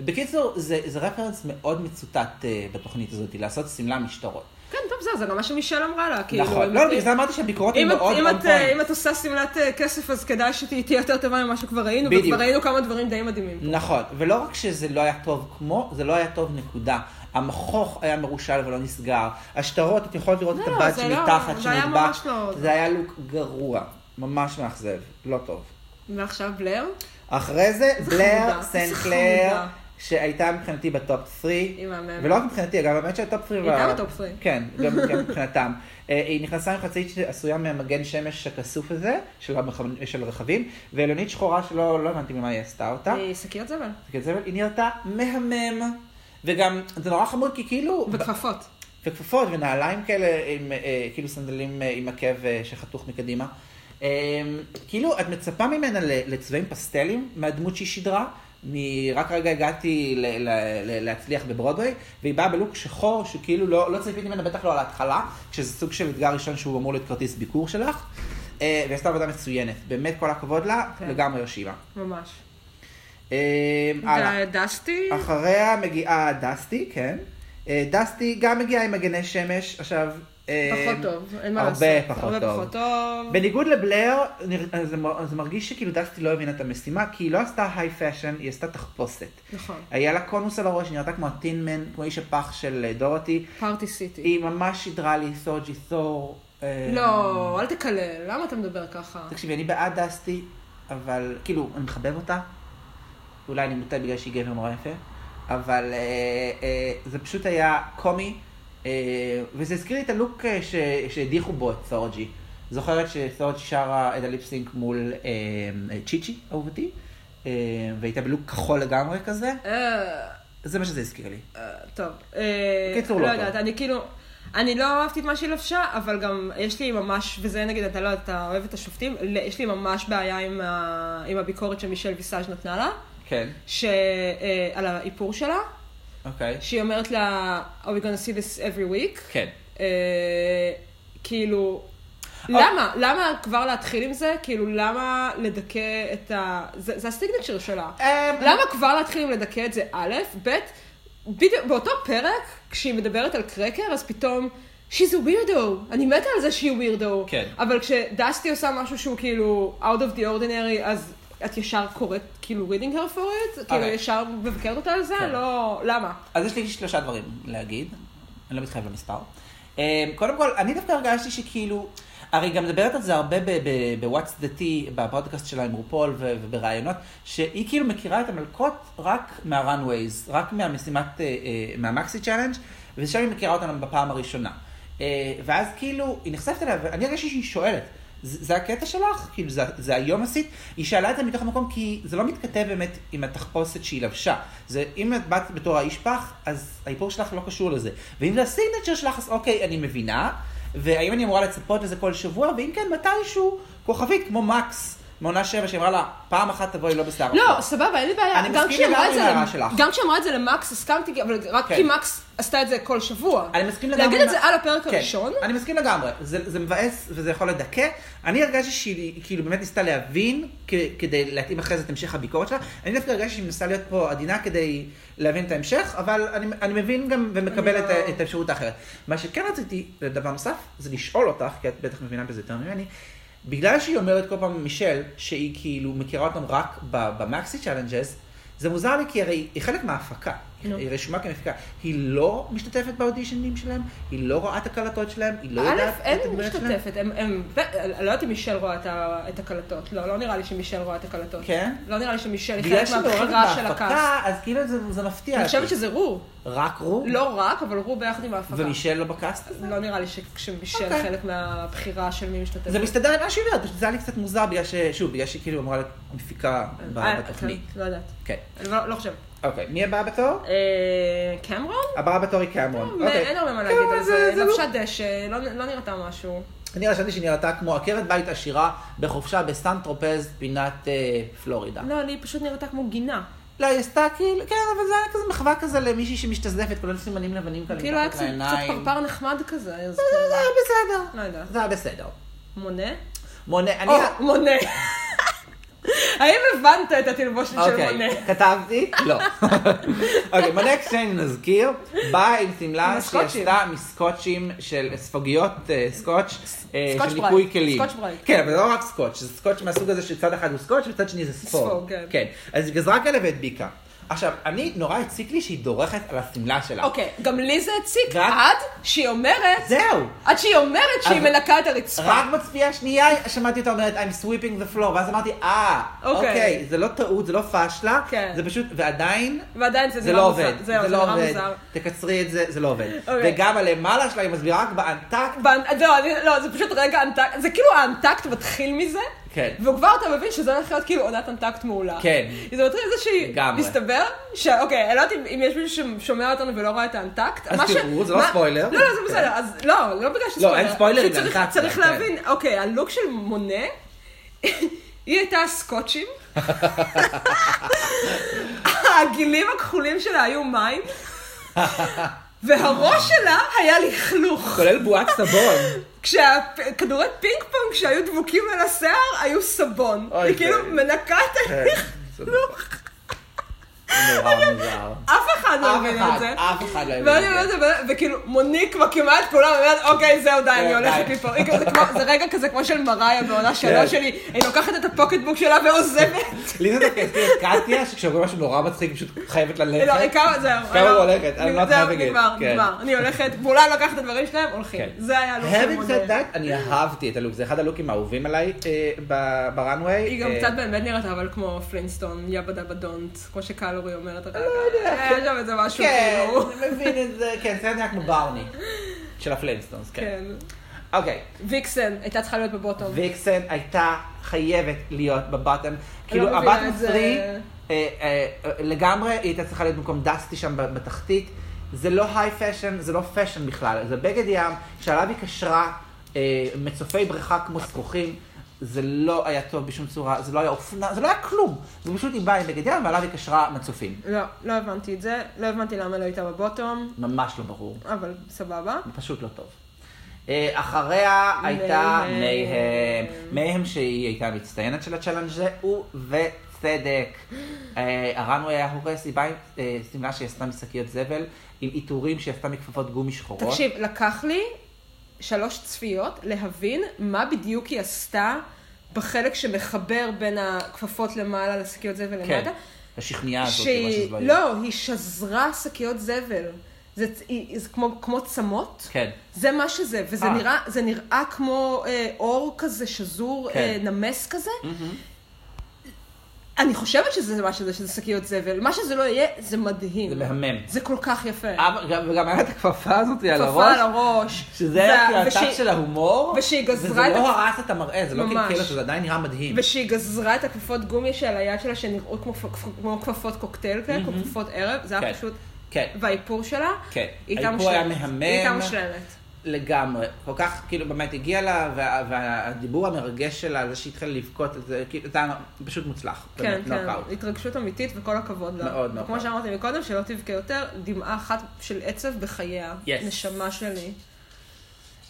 בקיצור, זה, זה רפרנס מאוד מצוטט בתוכנית הזאת, לעשות שמלה משטרות. כן, טוב, בסדר, זה גם מה שמישל אמרה לה, כאילו. נכון, לא, בגלל זה אמרתי שהביקורות הן מאוד אה, point. אם את עושה שמלת אה, כסף, אז כדאי שתהיי תהיה יותר טובה ממה שכבר ראינו. וכבר ראינו כמה דברים די מדהימים. נכון, ולא רק שזה לא היה טוב כמו, זה לא היה טוב נקודה. המכוך היה מרושל ולא נסגר. השטרות, את יכולת לראות את לא, זה לא- שמתחת זה היה שנדבק. לא- זה היה לוק גרוע, ממש מאכזב, לא טוב. ועכשיו בלר? אחרי זה, בלר חמודה, שהייתה מבחינתי ב top 3. היא מהממת. ולא רק מבחינתי, אגב, האמת שה top 3... היא הייתה ב top 3. כן, גם גם [laughs] מבחינתם. אה, היא נכנסה עם חצאית שעשויה מהמגן שמש הכסוף הזה, של הרכבים, ועליונית שחורה שלא לא הבנתי ממה היא עשתה אותה. היא שקיות זבל. כן, זה- היא נראתה מהמם, וגם זה נורא חמוד כי כאילו, וכפפות. וכפפות ונעליים כאלה, עם, אה, כאילו סנדלים אה, עם עקב אה, שחתוך מקדימה. אה, כאילו, את מצפה ממנה לצבעים פסטלים מהדמות שהיא שידרה. מ- רק רגע הגעתי ל- ל- ל- להצליח בברודוויי, והיא באה בלוק שחור, שכאילו לא, לא ציפיתי ממנה, בטח לא על ההתחלה, שזה סוג של אתגר ראשון שהוא אמור להיות כרטיס ביקור שלך. אה, והיא עשתה עבודה מצוינת, באמת כל הכבוד לה, כן. לגמרי הרשימה. ממש. אה, הלאה. דסטי? אחריה מגיעה דסטי, כן. אה, דסטי גם מגיעה עם מגני שמש, עכשיו... פחות טוב, אין מה הרבה לעשות. פחות הרבה טוב. פחות טוב. בניגוד לבלר, זה זה מרגיש שכאילו דסטי לא הבינה את המשימה, כי היא לא עשתה high fashion, היא עשתה תחפושת. נכון. היה לה קונוס על הראש, היא נראתה כמו ה Tin Man, כמו איש הפח של אה, דורותי. Party City. היא ממש שידרה לי סוזי טוט. אה, לא, אל תקלל, למה אתה מדבר ככה? תקשיבי, אני בעד דסטי, אבל כאילו, אני מחבב אותה. אולי אני מוטה בגלל שהיא גבר נורא יפה, אבל אה, אה, זה פשוט היה קומי, וזה הזכיר לי את הלוק אה, ש- שהדיחו בו את סורג'י. זוכרת שסורג'י שרה את הליפסינק מול אה, אה, צ'יצ'י, אהובתי, אה, והייתה בלוק כחול לגמרי כזה, אה, זה מה שזה הזכיר לי. אה, טוב. אה, קיצור, לא לא יודעת, טוב. אני כאילו... אני לא אהבתי את מה שהיא לבשה, אבל גם יש לי ממש, וזה נגיד, אתה לא, אתה אוהב את השופטים, יש לי ממש בעיה עם, ה, עם הביקורת שמישל ויסאז' נתנה לה, כן, ש, אה, על האיפור שלה, אוקיי. שהיא אומרת לה, are we gonna see this every week? כן. אה, כאילו, למה? למה כבר להתחיל עם זה? כאילו, למה לדכא את ה... זה, זה הסיגנצ'ר שלה. אה, למה כבר להתחיל עם לדכא את זה? א', ב', בדיוק באותו פרק, כשהיא מדברת על קרקר, אז פתאום, she's a weirdo. אני מתה על זה שהיא weirdo. כן. אבל כשדסטי עושה משהו שהוא כאילו out of the ordinary, אז את ישר קוראת כאילו reading her for it? כאילו אוקיי. ישר מבקרת אותה על זה? כן. לא, למה? אז יש לי שלושה דברים להגיד, אני לא מתחייב למספר. אה, קודם כל, אני דווקא הרגשתי שכאילו, הרי גם מדברת על זה הרבה ב-What's the Tea, בפודקאסט שלה עם רופול ו- ובראיונות, שהיא כאילו מכירה את המלכות רק מה-runways, רק מהמשימת, אה, אה, מה maxi challenge, ושם היא מכירה אותנו בפעם הראשונה. ואז כאילו, היא נחשפת אליה, ואני הרגשתי שהיא שואלת, זה הקטע שלך? כאילו, זה, זה היום עשית? היא שאלה את זה מתוך המקום, כי זה לא מתכתב באמת עם התחפושת שהיא לבשה. זה, אם את באת בתור האיש פח, אז האיפור שלך לא קשור לזה. ואם זה הסיגנצ'ר שלך, אז אוקיי, אני מבינה. והאם אני אמורה לצפות לזה כל שבוע? ואם כן, מתישהו, כוכבית, כמו מקס, מעונה שבע, שאמרה לה, פעם אחת תבואי לא בשיער לא, אפור." סבבה, אין לי בעיה. אני מסכים אמרה לגמרי עם ההערה שלך. גם כשהיא אמרה את זה למקס, הסכמתי, אבל רק כן. כי מקס עשתה את זה כל שבוע. אני מסכים לגמרי. להגיד את זה על הפרק כן, הראשון, אני מסכים לגמרי. זה, מבאס וזה יכול לדכא. אני הרגשתי שהיא כאילו באמת ניסתה להבין כדי להתאים אחרי זה את המשך הביקורת שלה. אני דווקא הרגשתי שהיא מנסה להיות פה עדינה כדי להבין את ההמשך, אבל אני, מבין גם ומקבל לא- את האפשרות האחרת. מה שכן רציתי, דבר נוסף, זה לשאול אותך, כי את בטח מבינה בזה יותר ממני. בגלל שהיא אומרת כל פעם מישל, שהיא כאילו מכירה אותם רק ב maxi challenges, זה מוזר לי כי הרי היא חלק מההפקה, נו. היא רשומה כמפיקה. היא לא משתתפת באודישנים שלהם, היא לא רואה את הקלטות שלהם, היא לא א', יודעת את אין הדמויות שלהם. משתתפת, הם, הם, לא יודעת אם מישל רואה את ה- את הקלטות, לא, לא נראה לי שמישל רואה את הקלטות. כן? לא נראה לי שמישל היא בגלל חלק שהיא מהבחירה של הקאסט. בהפקה, אז כאילו זה זה מפתיע. אני חושבת. שזה רו, רק רו? לא רק, אבל רו ביחד עם ההפקה. ומישל לא בקאסט הזה? לא נראה לי שמישל אוקיי. חלק מהבחירה של מי משתתף. זה מסתדר עם מה שהיא אומרת, זה היה לי קצת מוזר בגלל ש... שוב, בגלל שהיא כאילו להיות מפיקה אה, בתוכנית. לא יודעת. כן. לא לא חושבת. אוקיי, מי הבאה בתור? אה, קמרון? הבאה בתור היא קמרון. אוקיי. אין הרבה מה להגיד על זה- לבשה דשא, לא לא נראתה משהו. אני רשמתי שהיא נראתה כמו עקרת בית עשירה בחופשה בסן טרופז, פינת אה, פלורידה. לא, לי פשוט נראתה כמו גינה. לא, היא עשתה כאילו, כן, אבל זה היה כזה מחווה כזה למישהי שמשתזפת, כולל סימנים לבנים כאלה כאילו היה קצת. פרפר נחמד כזה, אז זה כאילו, היה בסדר. לא יודעת. זה היה בסדר. מונה? מונה, אני... מונה. האם הבנת את התלבושת של אוקיי, מונה? כתבתי? לא. [laughs] אוקיי, מונה אקסצ'יינג', נזכיר, באה עם שמלה עם שהיא הסקוטשים. עשתה מסקוטשים של ספוגיות אה, סקוטש, אה, של ניקוי כלים. סקוטש ברייט. כן, אבל לא רק סקוטש, זה סקוטש מהסוג הזה שצד אחד הוא סקוטש וצד שני זה ספוג. ספוג, כן. כן, אז היא גזרה כאלה והדביקה. עכשיו, אני, נורא הציק לי שהיא דורכת על השמלה שלה. אוקיי, גם לי זה הציק רק- עד שהיא אומרת, זהו. עד שהיא אומרת שהיא אז- מנקה את הרצפה. רק בצפייה השנייה שמעתי אותה אומרת I'm sweeping the floor, ואז אמרתי, אה, אוקיי. אוקיי, זה לא טעות, זה לא פשלה, כן. זה פשוט, ועדיין, ועדיין זה זה לא. עובד, זהו, זה זה לא עובד, מוזר. תקצרי את זה, זה לא עובד. אוקיי. וגם הלמעלה שלה היא מסבירה רק באנטקט, באנ- לא, אני- לא, זה פשוט רגע אנטקט, זה כאילו האנטקט מתחיל מזה, כן. וכבר אתה מבין שזה הולך להיות כאילו עונת אנטקט מעולה. כן. זה מתחיל מזה שהיא, לגמרי. מסתבר, ש... אוקיי, אני לא יודעת אם- יש מישהו ששומע אותנו ולא רואה את ה Untucked. אז תראו, זה לא מה- ספוילר. לא, לא, זה כן. בסדר, אז לא, לא בגלל שזה לא, אין ספוילרים פשוט צריך- ל Untucked, צריך כן. להבין, אוקיי, הלוק של מונה, [laughs] היא הייתה סקוטשים, [laughs] הגלילים הכחולים שלה היו מים, [laughs] והראש שלה היה לכלוך. כולל בועת סבון. [laughs] כשהכדורי פינג פונג שהיו דבוקים על השיער היו סבון. היא כאילו זה- מנקה את כן, הלכלוך. אף אחד לא מבין את זה. אף אחד לא הבין את זה. וכאילו, מוניק מקימה את כולם, ואומרת, אוקיי, זהו, די, אני כן, הולכת. מפה. זה רגע כזה כמו של מריה בעונה שלוש שלי, היא לוקחת את הפוקטבוק שלה ועוזבת. לי זה דווקא הזכיר את קטיה, שכשאומרים משהו נורא מצחיק, היא פשוט חייבת לא, ללכת. היא כמה, זהו. כמה הוא הולכת? Not זהו, having it. נגמר, כן. נגמר. אני הולכת, ואולי לוקחת את הדברים שלהם, הולכים. כן. זה היה הלוק של that, אני אהבתי את הלוק, זה אחד הלוקים האהובים עליי אה, ב- בראנוויי. היא גם אה, קצת באמת נראית אבל כמו פלינסטון, yabba dabba don't, כמו שקלורי אומרת הרגע. לא יודע, יש שם איזה משהו כן, כאילו. אני מבין את זה, כן, זה נראה כמו ברני. של הפליינסטונס, כן. כן. אוקיי, ויקסן הייתה צריכה להיות ב bottom. ויקסן הייתה חייבת להיות. כאילו, לא הבנתי את זה. 3, אה, אה, לגמרי היא הייתה צריכה להיות במקום דסטי שם בתחתית. זה לא high fashion, זה לא fashion בכלל, זה בגד ים שעליו היא קשרה אה, מצופי בריכה כמו זכוכים. זה לא היה טוב בשום צורה, זה לא היה אופנה, זה לא היה כלום. זה פשוט היא באה עם בגד ים ועליו היא קשרה מצופים. לא, לא הבנתי את זה, לא הבנתי למה לא הייתה ב bottom, ממש לא ברור. אבל סבבה. פשוט לא טוב. אה, אחריה הייתה מייהם. מייהם. שהיא הייתה המצטיינת של ה challenge הזה, ובצדק. אה, ה runway היה הורס, היא באה עם אה, שמלה שהיא עשתה משקיות זבל, עם עיטורים שהיא עשתה מכפפות גומי שחורות. תקשיב, לקח לי שלוש צפיות להבין מה בדיוק היא עשתה בחלק שמחבר בין הכפפות למעלה לשקיות זבל כן, למטה. השכניה הזאת, מה שזה לא יהיה. לא, היא שזרה שקיות זבל. זה, היא, זה כמו, כמו צמות. כן. זה מה שזה, וזה אה. נראה, נראה כמו אה, אור כזה שזור, כן. אה, נמס כזה. אני חושבת שזה מה שזה, שזה שקיות זבל. מה שזה לא יהיה, זה מדהים. זה מהמם. זה כל כך יפה. וגם היה את הכפפה הזאת על כפפה הראש, על הראש. שזה היה כאילו הטאץ' ושהיא- של ההומור, ושהיא גזרה וזה את לא הכ- הרס את המראה, זה לא. קלקל אותו, זה עדיין נראה מדהים. ושהיא גזרה את הכפפות גומי שעל היד שלה, שנראו כמו, כפפות קוקטייל כאלה, כמו כפפות ערב, זה היה כן. פשוט... כן. והאיפור שלה, כן. האיפור היה. מהמם. היא הייתה מושלמת. לגמרי, כל כך, כאילו, באמת הגיע לה, וה, והדיבור המרגש שלה, זה שהתחילה לבכות, זה כאילו, זה היה פשוט מוצלח. כן, באמת, כן, נוקאוט. התרגשות אמיתית וכל הכבוד לה. מאוד, מאוד. כמו שאמרתי מקודם, שלא תבכה יותר, דמעה אחת של עצב בחייה. Yes. נשמה שלי.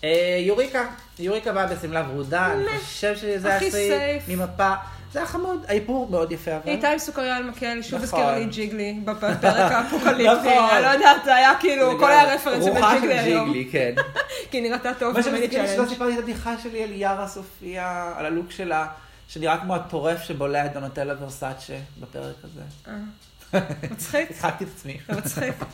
אה, יוריקה, יוריקה באה בשמלה ורודה, אני חושב שזה סייף. ממפה, זה היה חמוד, האיפור מאוד יפה אבל. הייתה עם סוכריה על מקל, שוב נכון. הזכירה לי ג'יגלי בפרק האפוקליפטי. נכון. אני לא יודעת, זה היה כאילו, כל היה רוחה של לג'יגלי היום. ג'יגלי, כן. [laughs] כי נראתה טוב מה שמזכיר לי שלא. סיפרתי את הבדיחה שלי על יארה סופיה, על הלוק שלה, שנראה כמו הטורף שבולע את דונטלה ורסאצ'ה בפרק הזה. [laughs] מצחיק, הצחקתי את עצמי. מצחיק. [laughs]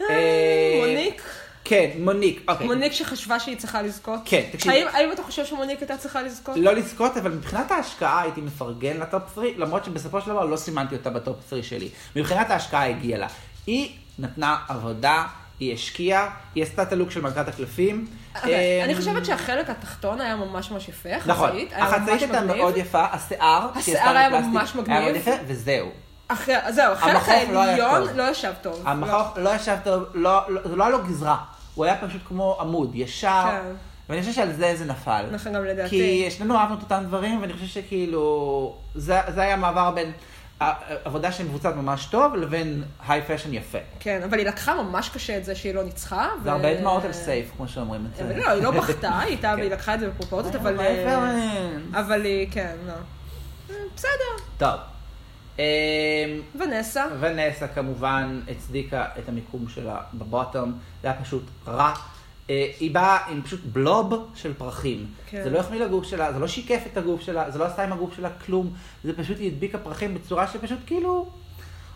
אה, מוניק, כן, מוניק, אוקיי. מוניק שחשבה שהיא צריכה לזכות. כן, תקשיב. האם האם אתה חושב שמוניק הייתה צריכה לזכות? לא לזכות, אבל מבחינת ההשקעה הייתי מפרגן לטופ 3, למרות שבסופו של דבר לא סימנתי אותה בטופ 3 שלי. מבחינת ההשקעה הגיעה לה. היא נתנה עבודה, היא השקיעה, היא עשתה את הלוק של מלכת הקלפים. אני חושבת שהחלק התחתון היה ממש ממש יפה, נכון, החצאית, הייתה. מאוד יפה, השיער, השיער היה ממש מגניב. וזהו. אחרי, זהו, החלק לא העליון. לא ישב טוב. המכוך לא ישב טוב, לא, לא, זה לא היה לו גזרה, הוא היה פשוט כמו עמוד, ישר, כן. ואני חושב שעל זה זה נפל. נכון, גם לדעתי. כי שנינו אהבנו את אותם דברים, ואני חושב שכאילו, זה, זה היה מעבר בין עבודה שמבוצעת ממש טוב, לבין היי פשן יפה. כן, אבל היא לקחה ממש קשה את זה שהיא לא ניצחה. זה הרבה דמעות על סייף, כמו שאומרים את זה. אבל לא, היא לא בכתה, [laughs] היא הייתה, כן. והיא לקחה את זה בפרופורציות, אבל... היי אה, פרנס. אבל היא, כן, לא. אה, בסדר. טוב. אמ, ונסה. ונסה כמובן הצדיקה את המיקום שלה בבוטום, זה היה פשוט רע. אה, היא באה עם פשוט בלוב של פרחים. כן. זה לא החמיא לגוף שלה, זה לא שיקף את הגוף שלה, זה לא עשה עם הגוף שלה כלום, זה פשוט היא הדביקה פרחים בצורה שפשוט כאילו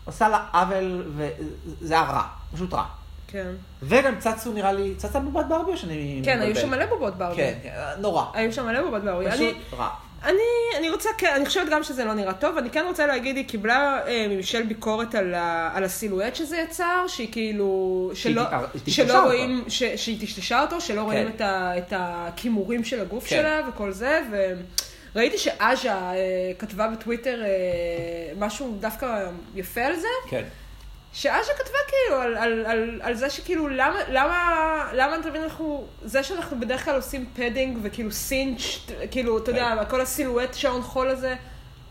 עושה לה עוול, וזה היה רע, פשוט רע. כן. וגם צצו נראה לי, צצה בובת ברבי או שאני כן, היו מתבלבל? שם מלא בובות ברבי. כן, כן, נורא. היו שם מלא בובות ברבי. פשוט אני- רע. אני, אני רוצה, כן, אני חושבת גם שזה לא נראה טוב, אני כן רוצה להגיד, היא קיבלה אה, ממישל ביקורת על, ה, על הסילואט שזה יצר, שהיא כאילו, שלא, טיפ- היא טשטשה שלא אותו. רואים, ש, שהיא טשטשה אותו, שלא רואים את, ה, את הכימורים של הגוף כן. שלה וכל זה, וראיתי שאז'ה אה, כתבה בטוויטר אה, משהו דווקא יפה על זה, כן. שאז'ה כתבה כאילו על, על, על, על זה שכאילו למה, למה, למה אתה מבין אנחנו, זה שאנחנו בדרך כלל עושים padding וכאילו cinch, כאילו, אתה יודע, כן. כל ה silhouette שעון חול הזה,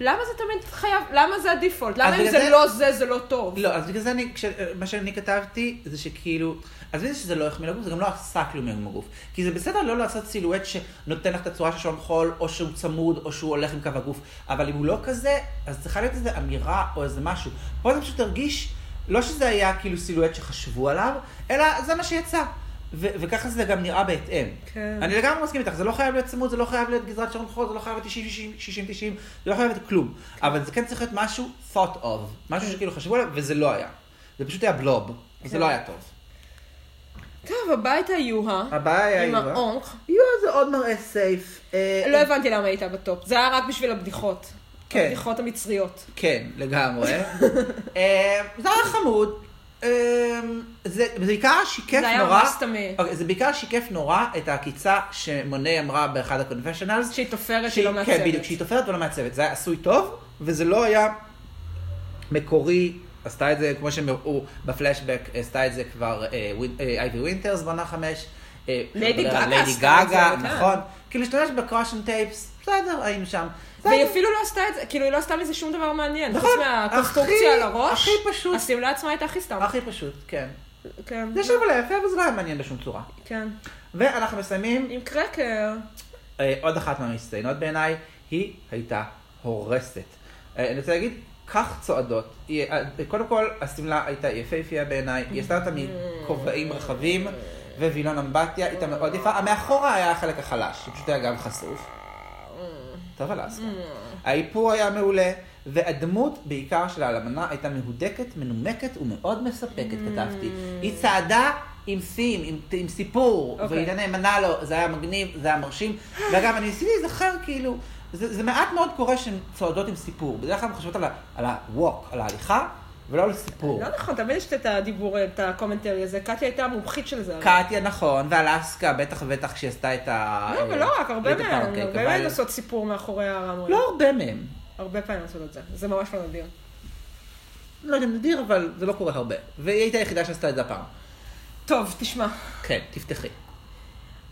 למה זה תמיד חייב, למה זה ה default? למה אם בגלל זה זה- לא זה, זה לא טוב? לא, אז בגלל זה אני, כש, מה שאני כתבתי, זה שכאילו, את זה שזה לא החמיא לגוף, זה גם לא עשה כלום עם הגוף. כי זה בסדר לא לעשות סילואט שנותן לך את הצורה של שעון חול, או שהוא צמוד, או שהוא הולך עם קו הגוף, אבל אם הוא לא כזה, אז צריכה להיות איזו אמירה או איזה משהו. פה זה פשוט הרגיש, לא שזה היה כאילו סילואט שחשבו עליו, אלא זה מה שיצא. ו- וככה זה גם נראה בהתאם. כן. אני לגמרי מסכים איתך, זה לא חייב להיות צמוד, זה לא חייב להיות גזרת שעון חול, זה לא חייב להיות 60-90, זה לא חייב להיות כלום. אבל זה כן צריך להיות משהו thought of, משהו שכאילו חשבו עליו, וזה לא היה. זה פשוט היה blob, כן. לא היה טוב. טוב, הביתה יוהה, הבעיה היה עם יוהה. האונק, יוהה זה עוד מראה safe. אה, לא הבנתי למה הייתה ב top, זה היה רק בשביל הבדיחות. כן. הבדיחות המצריות. כן, לגמרי. [laughs] אה, זה היה חמוד. אה, זה בעיקר שיקף זה היה נורא, ממש תמי. אוקיי, זה בעיקר שיקף נורא את העקיצה שמוני אמרה באחד ה confessionals. שהיא תופרת, שהיא שהיא, לא מעצבת. כן, בדיוק, שהיא תופרת ולא מעצבת. זה היה עשוי טוב, וזה לא היה מקורי. עשתה את זה, כמו שהם הראו בפלשבק, עשתה את זה כבר אה, אייבי ווינטרס בעונה חמש. ליידי גגה ליידי כן. נכון. כאילו, להשתמש ב caution tapes, בסדר, היינו שם. והיא. אפילו לא עשתה את זה, כאילו היא לא עשתה מזה שום דבר מעניין. נכון, חוץ מהקונסטרוקציה על הראש, הכי פשוט. השמלה עצמה הייתה הכי סתם. הכי פשוט, כן. כן. זה שוב עליה יפה, אבל זה לא היה מעניין בשום צורה. כן. ואנחנו מסיימים, עם קרקר. אה, עוד אחת מהמצטיינות בעיניי, היא הייתה הורסת. אה, אני רוצה להגיד, כך צועדות. היא, אה, קודם כל, השמלה הייתה יפהפייה בעיניי, היא עשתה אותה מכובעים רחבים, ווילון אמבטיה, הייתה מאוד יפה. המאחורה היה החלק החלש, היא פשוט היה גם חשוף. טוב אלסקה. האיפור היה מעולה, והדמות בעיקר של האלמנה הייתה מהודקת, מנומקת ומאוד מספקת, כתבתי. היא צעדה עם סים, עם, עם סיפור, אוקיי. והיא הייתה נאמנה לו, זה היה מגניב, זה היה מרשים. [gasps] ואגב, אני ניסיתי להיזכר כאילו, זה, זה מעט מאוד קורה שהן צועדות עם סיפור. בדרך כלל חושבות על ה- על ה-walk, על ההליכה, ולא על סיפור. לא נכון, תמיד יש את הדיבור, את ה commentary הזה. קטיה הייתה המומחית של זה. קטיה נכון, ואלסקה, בטח ובטח כשהיא עשתה את ה... לא, אבל לא רק, הרבה ה pancake, הרבה מהן עושות סיפור מאחורי הרמווי. לא הרבה מהם. הרבה פעמים עושות את זה. זה ממש לא נדיר. לא יודע אם נדיר, אבל זה לא קורה הרבה. והיא הייתה היחידה שעשתה את זה הפעם. טוב, תשמע. כן, תפתחי.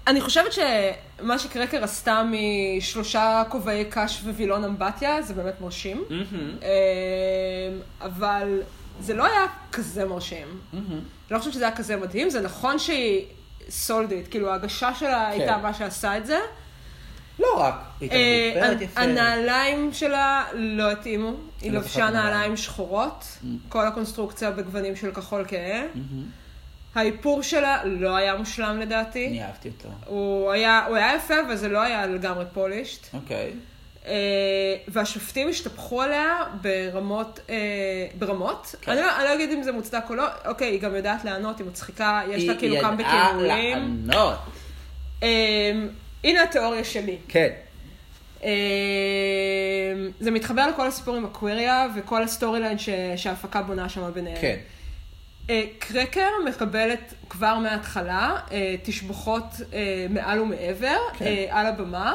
אני חושבת שמה שקרקר עשתה משלושה כובעי קש ווילון אמבטיה, זה באמת מרשים. אמ, אבל זה לא היה כזה מרשים. אני לא חושבת שזה היה כזה מדהים, זה נכון שהיא סולדית, כאילו ההגשה שלה הייתה מה שעשה את זה. לא רק, היא אה, מבופרת יפה. הנעליים שלה לא התאימו, היא לא לבשה. נעליים שחורות, כל הקונסטרוקציה בגוונים של כחול כהה. האיפור שלה לא היה מושלם לדעתי. אני אהבתי אותו. הוא היה, הוא היה יפה, אבל זה לא היה לגמרי polished. אוקיי. אה, והשופטים השתפכו עליה ברמות, אה, ברמות. כן. אני, לא, אני לא אגיד אם זה מוצדק או לא, אוקיי, היא גם יודעת לענות, היא מצחיקה, יש לה כאילו כמה היא ידעה. לענות. אה, הנה התיאוריה שלי. כן. זה מתחבר לכל הסיפור עם אקוויריה וכל ה story line שההפקה בונה שם ביניהם. כן. אה, קרקר מקבלת כבר מההתחלה אה, תשבחות אה, מעל ומעבר כן. על הבמה,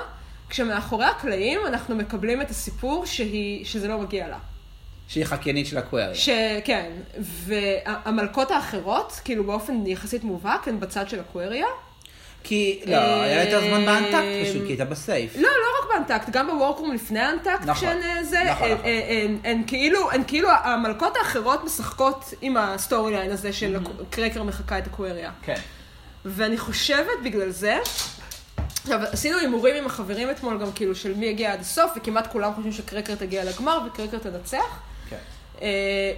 כשמאחורי הקלעים אנחנו מקבלים את הסיפור שהיא, שזה לא מגיע לה. שהיא חקיינית של אקוויריה. שכן, והמלכות האחרות, כאילו באופן יחסית מובהק, הן בצד של אקוויריה. כי, לא, היה לה יותר זמן ב Untucked פשוט, כי הייתה ב safe. לא, לא רק ב Untucked, גם ב workroom לפני ה Untucked, נכון. כשהן אה, נכון, הן- נכון. הן- כאילו, הן כאילו, המלכות האחרות משחקות עם ה story line הזה של קרקר מחקה את אקווריה. כן. ואני חושבת בגלל זה, עכשיו, עשינו הימורים עם החברים אתמול גם כאילו של מי יגיע עד הסוף, וכמעט כולם חושבים שקרקר תגיע לגמר וקרקר תנצח. כן. אה,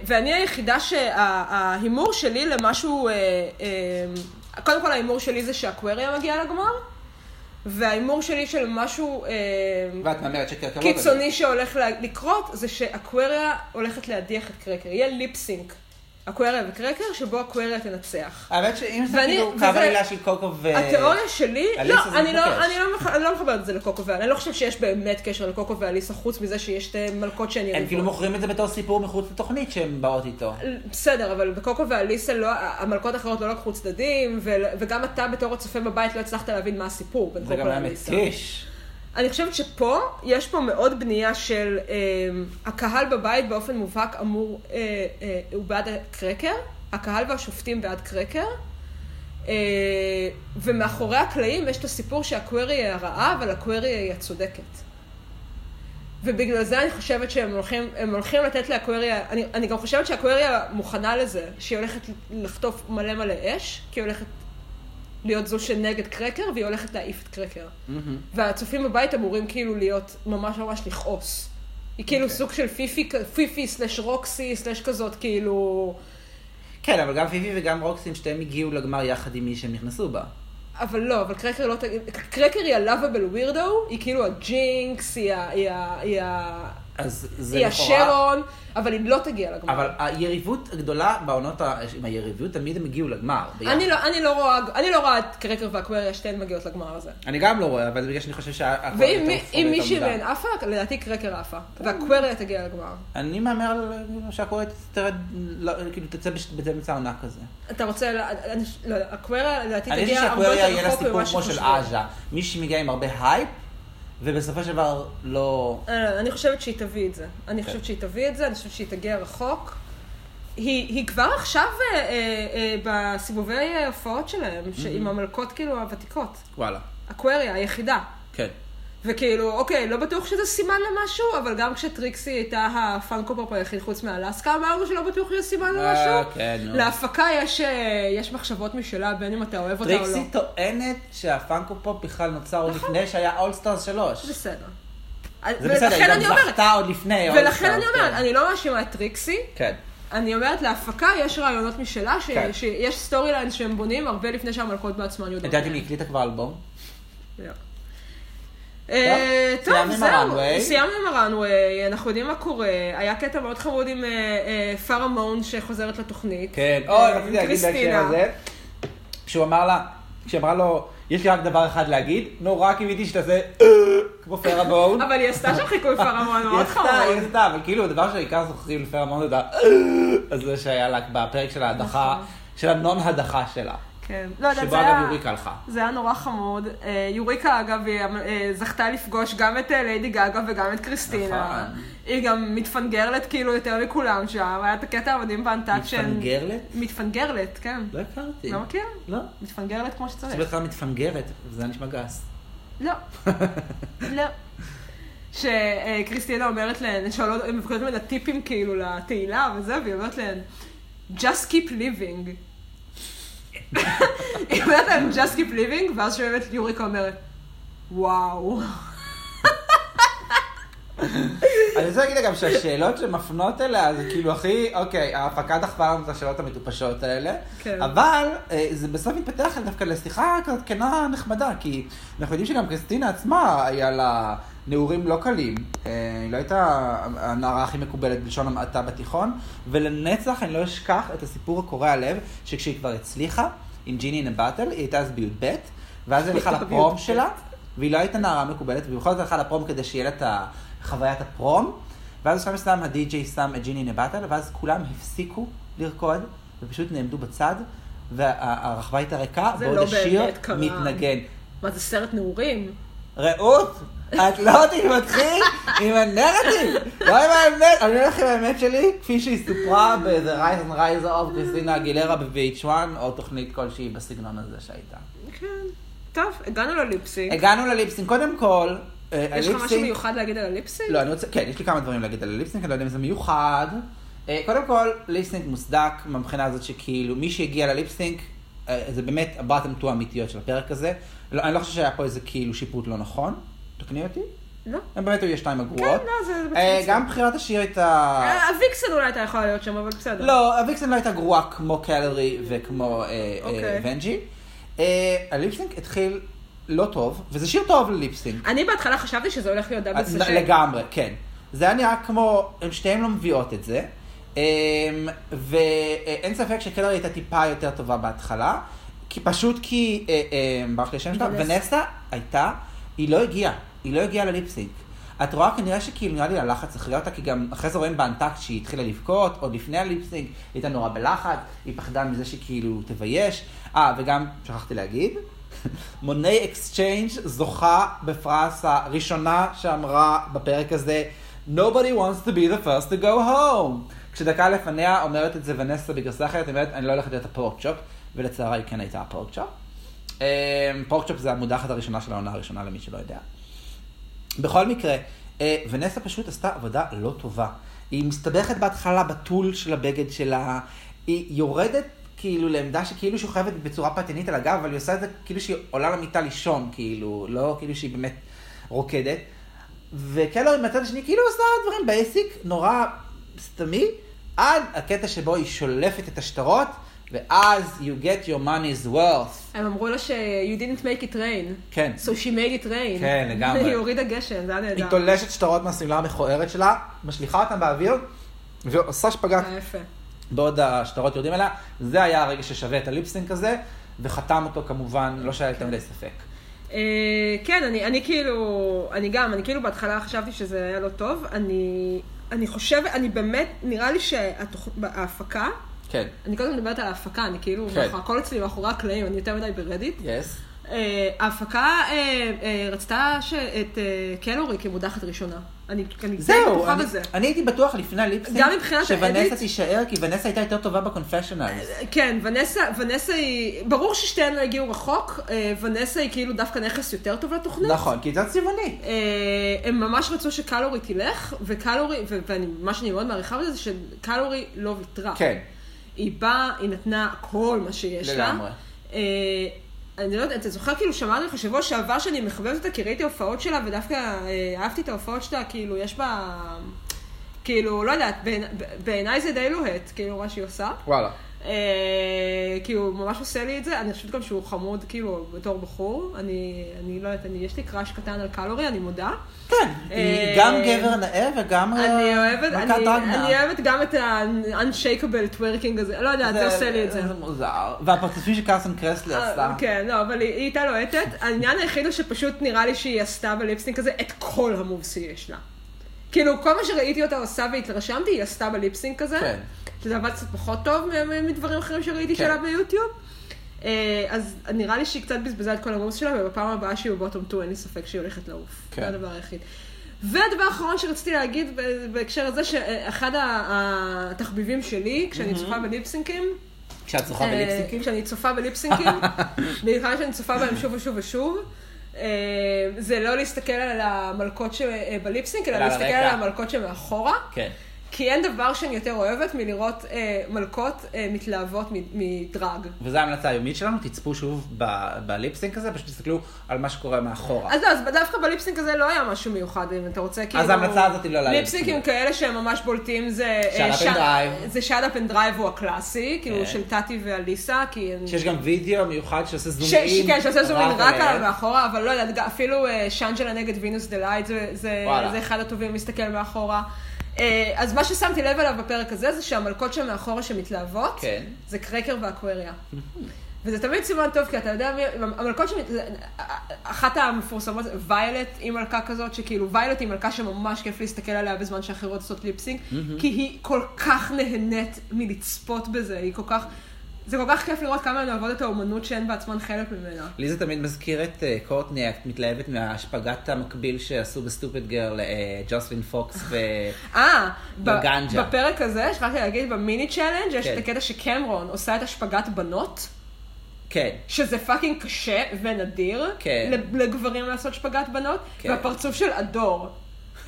ואני היחידה שההימור שלי למשהו, אה, אה, קודם כל ההימור שלי זה שאקווריה מגיעה לגמר, וההימור שלי של משהו אה, ואת מהמרת שקרקר קיצוני שהולך לקרות, זה שאקווריה הולכת להדיח את קרקר. יהיה ליפסינק, אקווריה וקרקר, שבו אקווריה תנצח. האמת שאם זה כאילו קו העלילה של קוקו ו... התיאוריה שלי, לא, זה אני לא. אני לא, מח- אני לא מחברת את זה לקוקו ואליסה, אני לא חושבת שיש באמת קשר לקוקו ואליסה, חוץ מזה שיש שתי מלכות שהן הם יריבות. כאילו מוכרים את זה בתור סיפור מחוץ לתוכנית שהן באות איתו. בסדר, אבל בקוקו ואליסה לא, המלכות האחרות לא לקחו צדדים, ו- וגם אתה בתור הצופה בבית לא הצלחת להבין מה הסיפור בין זה קוקו גם היה. מתיש. אני חושבת שפה, יש פה מאוד בנייה של אה, הקהל בבית באופן מובהק אמור, אה, אה, הוא בעד הקרקר, הקהל והשופטים בעד קרקר, אה, ומאחורי הקלעים יש את הסיפור שהקווירי היא הרעה, אבל הקווירי היא הצודקת. ובגלל זה אני חושבת שהם הולכים, הם הולכים לתת לאקווריה, אני, אני גם חושבת שאקווריה מוכנה לזה, שהיא הולכת לחטוף מלא מלא אש, כי היא הולכת להיות זו שנגד קרקר, והיא הולכת להעיף את קרקר. מהמם. והצופים בבית אמורים כאילו להיות ממש ממש לכעוס. היא כאילו אוקיי. סוג של פיפי, פיפי slash רוקסי slash כזאת, כאילו... כן, אבל גם פיפי וגם רוקסי, שתיהם הגיעו לגמר יחד עם מי שהם נכנסו בה. אבל לא, אבל קרקר לא תגיד... קרקר היא ה-lovable weirdo, היא כאילו הג'ינקס, היא ה... היא ה... היא ה... אז זה היא לכאורה... השרון, אבל היא לא תגיע לגמר. אבל היריבות הגדולה בעונות, ה- עם היריבות, תמיד הם הגיעו לגמר. אני לא, אני, לא רואה, אני לא רואה את קרקר ואקווריה, שתיהן מגיעות לגמר הזה. אני גם לא רואה, אבל זה בגלל שאני חושב שהכל ואם מישהי. מהן עפה, לדעתי קרקר עפה. ואקווריה תגיע לגמר. אני מהמר על שהקרקר תרד, לא, כאילו תצא באמצע העונה כזה. אתה רוצה, אני- לא, אקווריה לדעתי אני חושב תגיע הרבה יותר יהיה לה רחוק סיפור ממה כמו של. אז'ה. מישהי מגיעה עם הרבה הייפ, ובסופו של דבר לא... אה, אני חושבת שהיא תביא את זה. אני כן. חושבת שהיא תביא את זה, אני חושבת שהיא תגיע רחוק. היא, היא כבר עכשיו אה, אה, אה, בסיבובי ההופעות שלהם, עם המלכות כאילו הוותיקות. וואלה. אקווריה, היחידה. כן. וכאילו, אוקיי, לא בטוח שזה סימן למשהו, אבל גם כשטריקסי הייתה הפאנקו פופ היחיד חוץ מאלסקה, אמרנו שלא בטוח שזה סימן אה, למשהו. כן, נו. להפקה יש, אה, יש מחשבות משלה, בין אם אתה אוהב אותה או לא. טריקסי טוענת שהפאנקו פופ בכלל נוצר עוד לפני שהיה All-Stars 3. בסדר. זה בסדר, היא גם זכתה עוד לפני ולכן אני All-Stars, אומרת, כן. אני לא מאשימה את טריקסי, כן. אני אומרת, להפקה יש רעיונות משלה, ש- כן. שיש story line שהם בונים הרבה לפני שהמלכות בעצמן יודעות. את יודעת אם היא הקליטה כבר אלבום? לא. אה, טוב, זהו. סיימנו עם ה runway, אנחנו יודעים מה קורה. היה קטע מאוד חמוד עם אה, אה, פארה מון שחוזרת לתוכנית. כן, אוי, רציתי להגיד בהקשר. הזה, כשהוא אמר לה, כשהיא אמרה לו, יש לי רק דבר אחד להגיד, נו, רק קיוויתי שתעשה כמו פארה מון. אבל היא עשתה שם חיקוי פארה מון היא מאוד עשתה, היא חמוד. עשתה, אבל כאילו הדבר שהעיקר זוכרים לפארה מון זה אז זה שהיה לה בפרק של ההדחה, של הנון הדחה שלה. כן. לא יודעת, זה אגב היה... יוריקה הלכה. זה היה נורא חמוד. אה, יוריקה, אגב, היא אה, זכתה לפגוש גם את אה, ליידי גאגה וגם את קריסטינה. נכון. היא גם מתפנגרלת כאילו יותר מכולם שם. היה את הקטע המדהים באנטאצ' של... מתפנגרלת? מתפנגרלת, כן. לא הכרתי. לא מכיר? לא. מתפנגרלת כמו שצריך. בהתחלה מתפנגרת, זה היה נשמע גס. לא. [laughs] לא. שקריסטינה אומרת להן, שואלות, הן מבקשות ממנה טיפים כאילו לתהילה וזה, והיא אומרת להן, just keep living. היא אומרת להן, just keep living, ואז שואלת יוריקה אומרת, וואו. אני רוצה להגיד גם שהשאלות שמפנות אליה זה כאילו הכי, אוקיי, ההפקה דחפה לנו את השאלות המטופשות האלה, כן. אבל אה, זה בסוף מתפתח דווקא לשיחה כזאת כנה נחמדה, כי אנחנו יודעים שגם קריסטינה עצמה היה לה נעורים לא קלים, אה, היא לא הייתה הנערה הכי מקובלת בלשון המעטה בתיכון, ולנצח אני לא אשכח את הסיפור הקורע לב, שכשהיא כבר הצליחה עם ג'יני אין הבטל, היא הייתה אז בי"ב, ואז היא הלכה לפרום בי"ב. שלה, והיא לא הייתה נערה מקובלת, ובכל זאת הלכה לפרום כדי שיהיה לה את חוויית הפרום, ואז בשלב מסוים הדי-ג'יי שם את ג'יני נבטל, ואז כולם הפסיקו לרקוד, ופשוט נעמדו בצד, והרחבה הייתה ריקה, ועוד לא השיר. מתנגן. מה זה סרט נעורים? רעות, את לא תתמתחי עם הנרטיב, לא עם האמת, אני הולך עם האמת שלי, כפי שהיא סופרה ב-The Rise and Rise of קריסטינה אגילרה ב-VH1, או תוכנית כלשהי בסגנון הזה שהייתה. כן. טוב, הגענו ל lip sync. הגענו ל lip sync, קודם כל, אה, יש לך משהו ה lip sync- מיוחד להגיד על ה lip sync? לא, אני רוצה, כן, יש לי כמה דברים להגיד על ה lip sync, אני לא יודע אם זה מיוחד. אה, קודם כל, lip sync מוצדק מהבחינה הזאת שכאילו מי שהגיע ל lip sync, אה, זה באמת ה bottom two האמיתיות של הפרק הזה. לא, אני לא חושב שהיה פה איזה כאילו שיפוט לא נכון, תקני אותי. לא. הם באמת היו שתיים הגרועות. כן, לא, זה אה. גם בחירת השיר הייתה... הוויקסן אולי הייתה יכולה להיות שם, אבל בסדר. לא, הוויקסן לא הייתה גרועה כמו קלרי וכמו אה, אה, אוקיי. ונג'י. אה, ה lip sync התחיל לא טוב, וזה שיר טוב ל lip sync. אני בהתחלה חשבתי שזה הולך להיות double sashay. לגמרי, כן. זה היה נראה כמו, הם שתיהם לא מביאות את זה. ואין ספק שקלרי הייתה טיפה יותר טובה בהתחלה, כי פשוט כי, ברח לי השם שלה. ונסה הייתה, היא לא הגיעה, היא לא הגיעה לליפסינק. את רואה כנראה שכאילו נראה לי הלחץ הכריע אותה, כי גם אחרי זה רואים באנטקט שהיא התחילה לבכות, עוד לפני הליפסינק, היא הייתה נורא בלחץ, היא פחדה מזה שכאילו תבייש. אה, וגם, שכחתי להגיד, [laughs] מוני אקסצ'יינג' זוכה בפרס הראשונה שאמרה בפרק הזה, Nobody wants to be the first to go home. כשדקה לפניה אומרת את זה ונסה בגרסה אחרת, היא אומרת, אני לא הולכת להיות ה Porkchop, ולצערה היא כן הייתה ה Porkchop. Porkchop זה המודחת הראשונה של העונה הראשונה למי שלא יודע. בכל מקרה, אה, ונסה פשוט עשתה עבודה לא טובה. היא מסתבכת בהתחלה בטול של הבגד שלה, היא יורדת כאילו לעמדה שכאילו שוכבת בצורה פתיינית על הגב, אבל היא עושה את זה כאילו שהיא עולה למיטה לישון, כאילו, לא כאילו שהיא באמת רוקדת. וקלורי מהצד השני כאילו עושה דברים basic, נורא סתמי, עד הקטע שבו היא שולפת את השטרות, ואז you get your money's worth. הם אמרו לה ש- you didn't make it rain. כן. So she made it rain. כן, לגמרי. [laughs] היא הורידה גשם, זה היה נהדר. היא תולשת שטרות מהשמלה המכוערת שלה, משליכה אותם באוויר, ועושה שפגאט היה יפה. בעוד השטרות יורדים אליה. זה היה הרגע ששווה את הליפסינק הזה, וחתם אותו כמובן, לא שהיה יותר מדי ספק. אה, כן, אני, אני כאילו, אני גם, אני כאילו בהתחלה חשבתי שזה היה לא טוב. אני, אני חושבת, אני באמת, נראה לי שההפקה, כן. אני קודם מדברת על ההפקה, אני כאילו, כן. מאחורי- הכל אצלי מאחורי הקלעים, אני יותר מדי ברדיט. יס. אה, ההפקה אה, אה, רצתה את קלורי כמודחת ראשונה. אני אני די בטוחה בזה. אני הייתי בטוח לפני הליפסינק, גם מבחינת האדיט- תישאר, כי ונסה הייתה יותר טובה בקונפשיונלס. כן, ונסה, ונסה היא, ברור ששתיהן לא הגיעו רחוק, ונסה היא כאילו דווקא נכס יותר טוב לתוכנית. נכון, כי זה צבעוני. אה, הם ממש רצו שקלורי תלך, וקלורי, ואני, מה שאני מאוד מעריכה בזה, זה שקלורי לא ויתרה. כן. היא באה, היא נתנה כל מה שיש לה. לגמרי. אה, אני לא יודעת, אתה זוכר כאילו שאמרתי לך שבוע שעבר שאני מחבבת אותה כי ראיתי הופעות שלה ודווקא אה, אהבתי את ההופעות שלה, כאילו יש בה, כאילו, לא יודעת, בעיני- בעיניי זה די לוהט, כאילו מה שהיא עושה. וואלה. אה, כי הוא ממש עושה לי את זה, אני חושבת גם שהוא חמוד כאילו בתור בחור, אני, אני לא יודעת, אני, יש לי קראש קטן על קלורי, אני מודה. כן, היא אה, גם גבר נאה וגם אה, אני אוהבת, מלכת אני. אני אוהבת גם את ה-unshakable twerking הזה, לא יודעת, זה עושה לי את זה. זה מוזר. והפרצופים שקרסון קרסלי אה, עשתה. כן, לא, אבל היא הייתה לוהטת. העניין היחיד הוא שפשוט נראה לי שהיא עשתה בליפסינק הזה את כל המובס שיש לה. כאילו, כל מה שראיתי אותה עושה והתרשמתי, היא עשתה בליפסינק הזה. כן. שזה עבד קצת פחות טוב מדברים אחרים שראיתי כן. שלה ביוטיוב. אה, אז נראה לי שהיא קצת בזבזה את כל המובס שלה, ובפעם הבאה שהיא בבוטום 2 אין לי ספק שהיא הולכת לעוף. כן. זה הדבר היחיד. והדבר האחרון שרציתי להגיד בהקשר הזה, שאחד התחביבים שלי, כשאני צופה בליפסינקים, כשאת זוכה אה, בליפסינקים? כשאני צופה בליפסינקים, [laughs] בעיקר כשאני צופה בהם שוב ושוב ושוב. אה, זה לא להסתכל על המלכות שב lip sync, אלא אלא להסתכל. על המלכות שמאחורה. כן. כי אין דבר שאני יותר אוהבת מלראות אה, מלכות אה, מתלהבות מדרג. וזו ההמלצה היומית שלנו, תצפו שוב ב- ב lip sync הזה, פשוט תסתכלו על מה שקורה מאחורה. אז לא, אז דווקא ב lip sync הזה לא היה משהו מיוחד, אם אתה רוצה כאילו... ההמלצה הזאת היא לא לעלות. ליפסינקים כאלה שהם ממש בולטים זה... Shut אה, Up and ש- Drive. זה Shut Up and Drive הוא הקלאסי, כאילו כן. של טאטי ואליסה, כי... שיש גם וידאו מיוחד שעושה ש- zoom in. ש- כן, שעושה zoom in רק עליהם. על מאחורה, אבל לא יודעת, אפילו אה, שאנג'לה נגד וינוס דה לייט זה- זה. זה אחד הטובים להסתכל מאחורה. אה, אז מה ששמתי לב אליו בפרק הזה, זה שהמלכות שמאחורה שמתלהבות, כן. זה קרקר ואקווריה. וזה תמיד סימן טוב, כי אתה יודע מי, המלכות. זה- אחת המפורסמות, ויולט היא מלכה כזאת, שכאילו ויולט היא מלכה שממש כיף להסתכל עליה בזמן שאחרות עושות lip sync, כי היא כל כך נהנית מלצפות בזה, היא כל כך... זה כל כך כיף לראות כמה הן אוהבות את האומנות שהן בעצמן חלק ממנה. לי זה תמיד מזכיר את אה, קורטני, את מתלהבת מהשפגט המקביל שעשו ב Stupid Girl, ג'וסלין פוקס ו... אה. בפרק הזה, שכחתי להגיד, ב mini challenge יש כן. את הקטע שקמרון עושה את השפגט בנות. כן. שזה fucking קשה ונדיר, כן. לגברים לעשות שפגט בנות, כן. והפרצוף של אדור.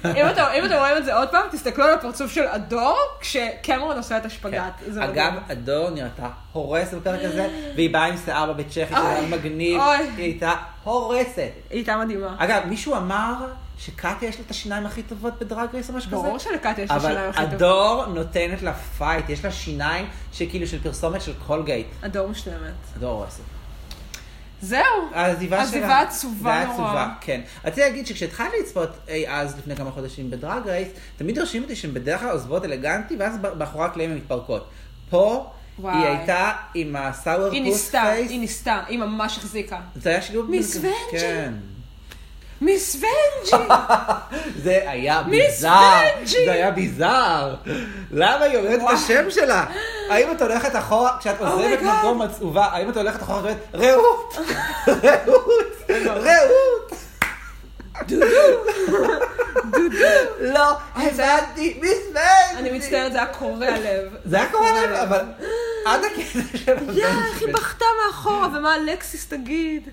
אם אתם רואים את זה עוד פעם, תסתכלו על הפרצוף של אדור, כשקמרון עושה את השפגט. כן. אגב. אדור נראתה הורסת בפרק הזה, והיא באה עם שיער בבית צ'כי, שזה היה מגניב. היא הייתה הורסת. היא הייתה מדהימה. אגב, מישהו אמר שקטיה יש לה את השיניים הכי טובות ב Drag Race או משהו כזה? ברור שלקטיה יש לה אבל שיניים הכי טובות. אדור נותנת לה fight, יש לה שיניים שכאילו של פרסומת של קולגייט. אדור מושלמת. אדור הורסת. זהו. העזיבה שלה. עזיבה עצובה זה היה נורא. עצובה, כן. רציתי להגיד שכשהתחלתי לצפות אי אז, לפני כמה חודשים ב Drag Race, תמיד הרשים אותי שהן בדרך כלל עוזבות אלגנטי, ואז מאחורי הקלעים הן מתפרקות. פה, וואי. היא הייתה עם הסאוור היא פוס ניסתה, פייס. היא ניסתה, היא ממש החזיקה. זה היה שילוב... מיס ונג'י. כן. מיס ונג'י! [laughs] זה היה מיס ביזאר. ונג'י. זה היה ביזאר. למה היא אומרת את. השם שלה? האם את הולכת אחורה, כשאת עוזבת God. מקום עצובה, האם את הולכת אחורה ואת אומרת, רעות! רעות! [laughs] רעות! לא, הבנתי, מיס ונג'י. אני מצטערת, זה היה קורע לב. זה היה קורה להם, אבל [laughs] עד הקטע של יא, איך היא. בכתה מאחורה, ומה אלכסיס תגיד?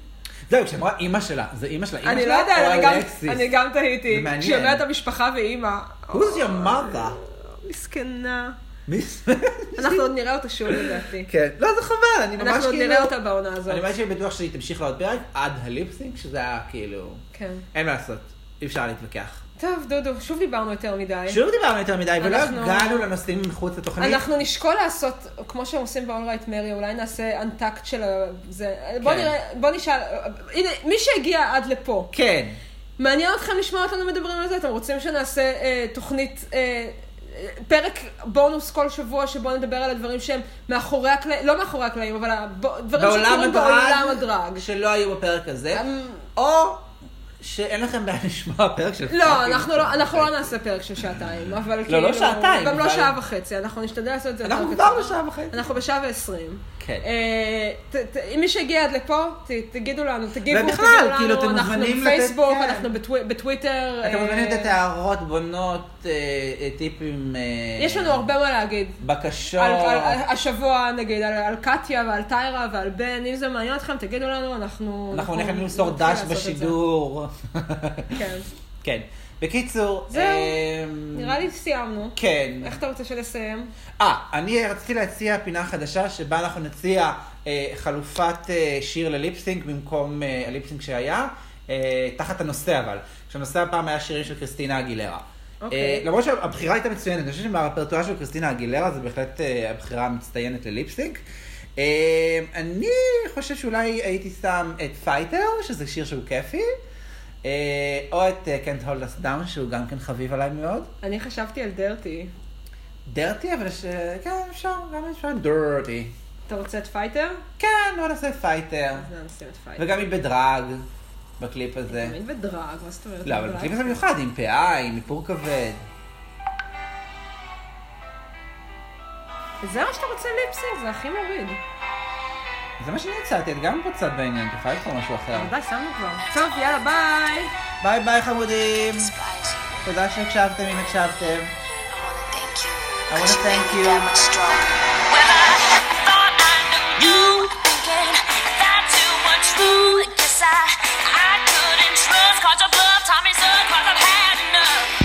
זהו, כשאמרה אימא שלה, זה אימא שלה, אימא אני לא שלה יודעת, או אני גם- אלכסיס? אני גם תהיתי. זה מעניין. כשהיא אומרת המשפחה ואימא. Who's your mother? מסכנה. מיס אנחנו עוד נראה אותה שוב לדעתי. כן. לא, זה חבל, אני ממש אנחנו עוד כאילו... נראה אותה בעונה הזאת. אני ממש בטוח שהיא תמשיך לעוד פרק עד הליפסינג, שזה היה כאילו... כן. אין מה לעשות, אי אפשר להתווכח. טוב, דודו, שוב דיברנו יותר מדי. שוב דיברנו יותר מדי, ולא אנחנו- הגענו לנושאים מחוץ לתוכנית. אנחנו נשקול לעשות, כמו שהם עושים ב-all right מרי, אולי נעשה אנטקט של זה. בוא כן. נראה, בוא נשאל, הנה, מי שהגיע עד לפה, כן. מעניין אתכם לשמוע אותנו מדברים על זה? אתם רוצים שנעשה אה, תוכנית, אה, אה, פרק בונוס כל שבוע שבו נדבר על הדברים שהם מאחורי הקלעים, לא מאחורי הקלעים, אבל הב- דברים בעולם שקורים בעולם הדרג, הדרג. שלא היו בפרק הזה, אמ, או שאין לכם בעיה לשמוע פרק של לא, fucking- אנחנו לא, אנחנו לא [laughs] נעשה פרק של שעתיים, אבל כאילו... לא שעתיים, גם לא שעה וחצי, אנחנו נשתדל לעשות את זה אנחנו. כבר בשעה וחצי. אנחנו בשעה ועשרים. כן. אה, מי שהגיע עד לפה, תגידו לנו, תגיבו, תגידו לנו, כאילו, אנחנו בפייסבוק, כן. אנחנו בטווי- בטוויטר. אתם אה, מוזמנים לתת הערות, בונות, אה, אה, טיפים, אה, יש לנו הרבה מה להגיד. בקשות. השבוע נגיד, על, קטיה ועל טיירה ועל בן, אם זה מעניין אתכם, תגידו לנו, אנחנו... אנחנו נכנסים למסור דש את. בשידור. כן. בקיצור, זהו. אמ, נראה לי סיימנו. כן. איך אתה רוצה שנסיים? אה, אני רציתי להציע פינה חדשה שבה אנחנו נציע אה, חלופת אה, שיר לליפסינק במקום אה, הליפסינק שהיה, אה, תחת הנושא אבל. כשהנושא הפעם היה שירים של קריסטינה אגילרה. אוקיי. אה, למרות שהבחירה הייתה מצוינת, אני חושב שמהרפרטואר של קריסטינה אגילרה זה בהחלט אה, הבחירה המצטיינת ל lip sync. אה, אני חושב שאולי הייתי שם את Fighter, שזה שיר שהוא כיפי, אה, או את אה, Can't Hold Us Down, שהוא גם כן חביב עליי מאוד. אני חשבתי על Dirrty. Dirrty, אבל יש... כן, אפשר, גם אפשר Dirrty. אתה רוצה את Fighter? כן, בוא נעשה Fighter. אז נשים את Fighter. וגם היא בדרג, בקליפ הזה. תמיד בדרג, מה זאת אומרת? לא, אבל? בקליפ הזה מיוחד, עם פאה, עם איפור כבד. זה מה שאתה רוצה lip sync, זה הכי מוריד. זה מה שאני הצעתי, את גם רוצה בעניין, את יכולה לקרוא משהו אחר. אבל די, שמנו כבר. טוב, יאללה, ביי! ביי ביי חמודים! תודה שהקשבתם אם הקשבתם. I want thank you. Cause your love time is cause I've had enough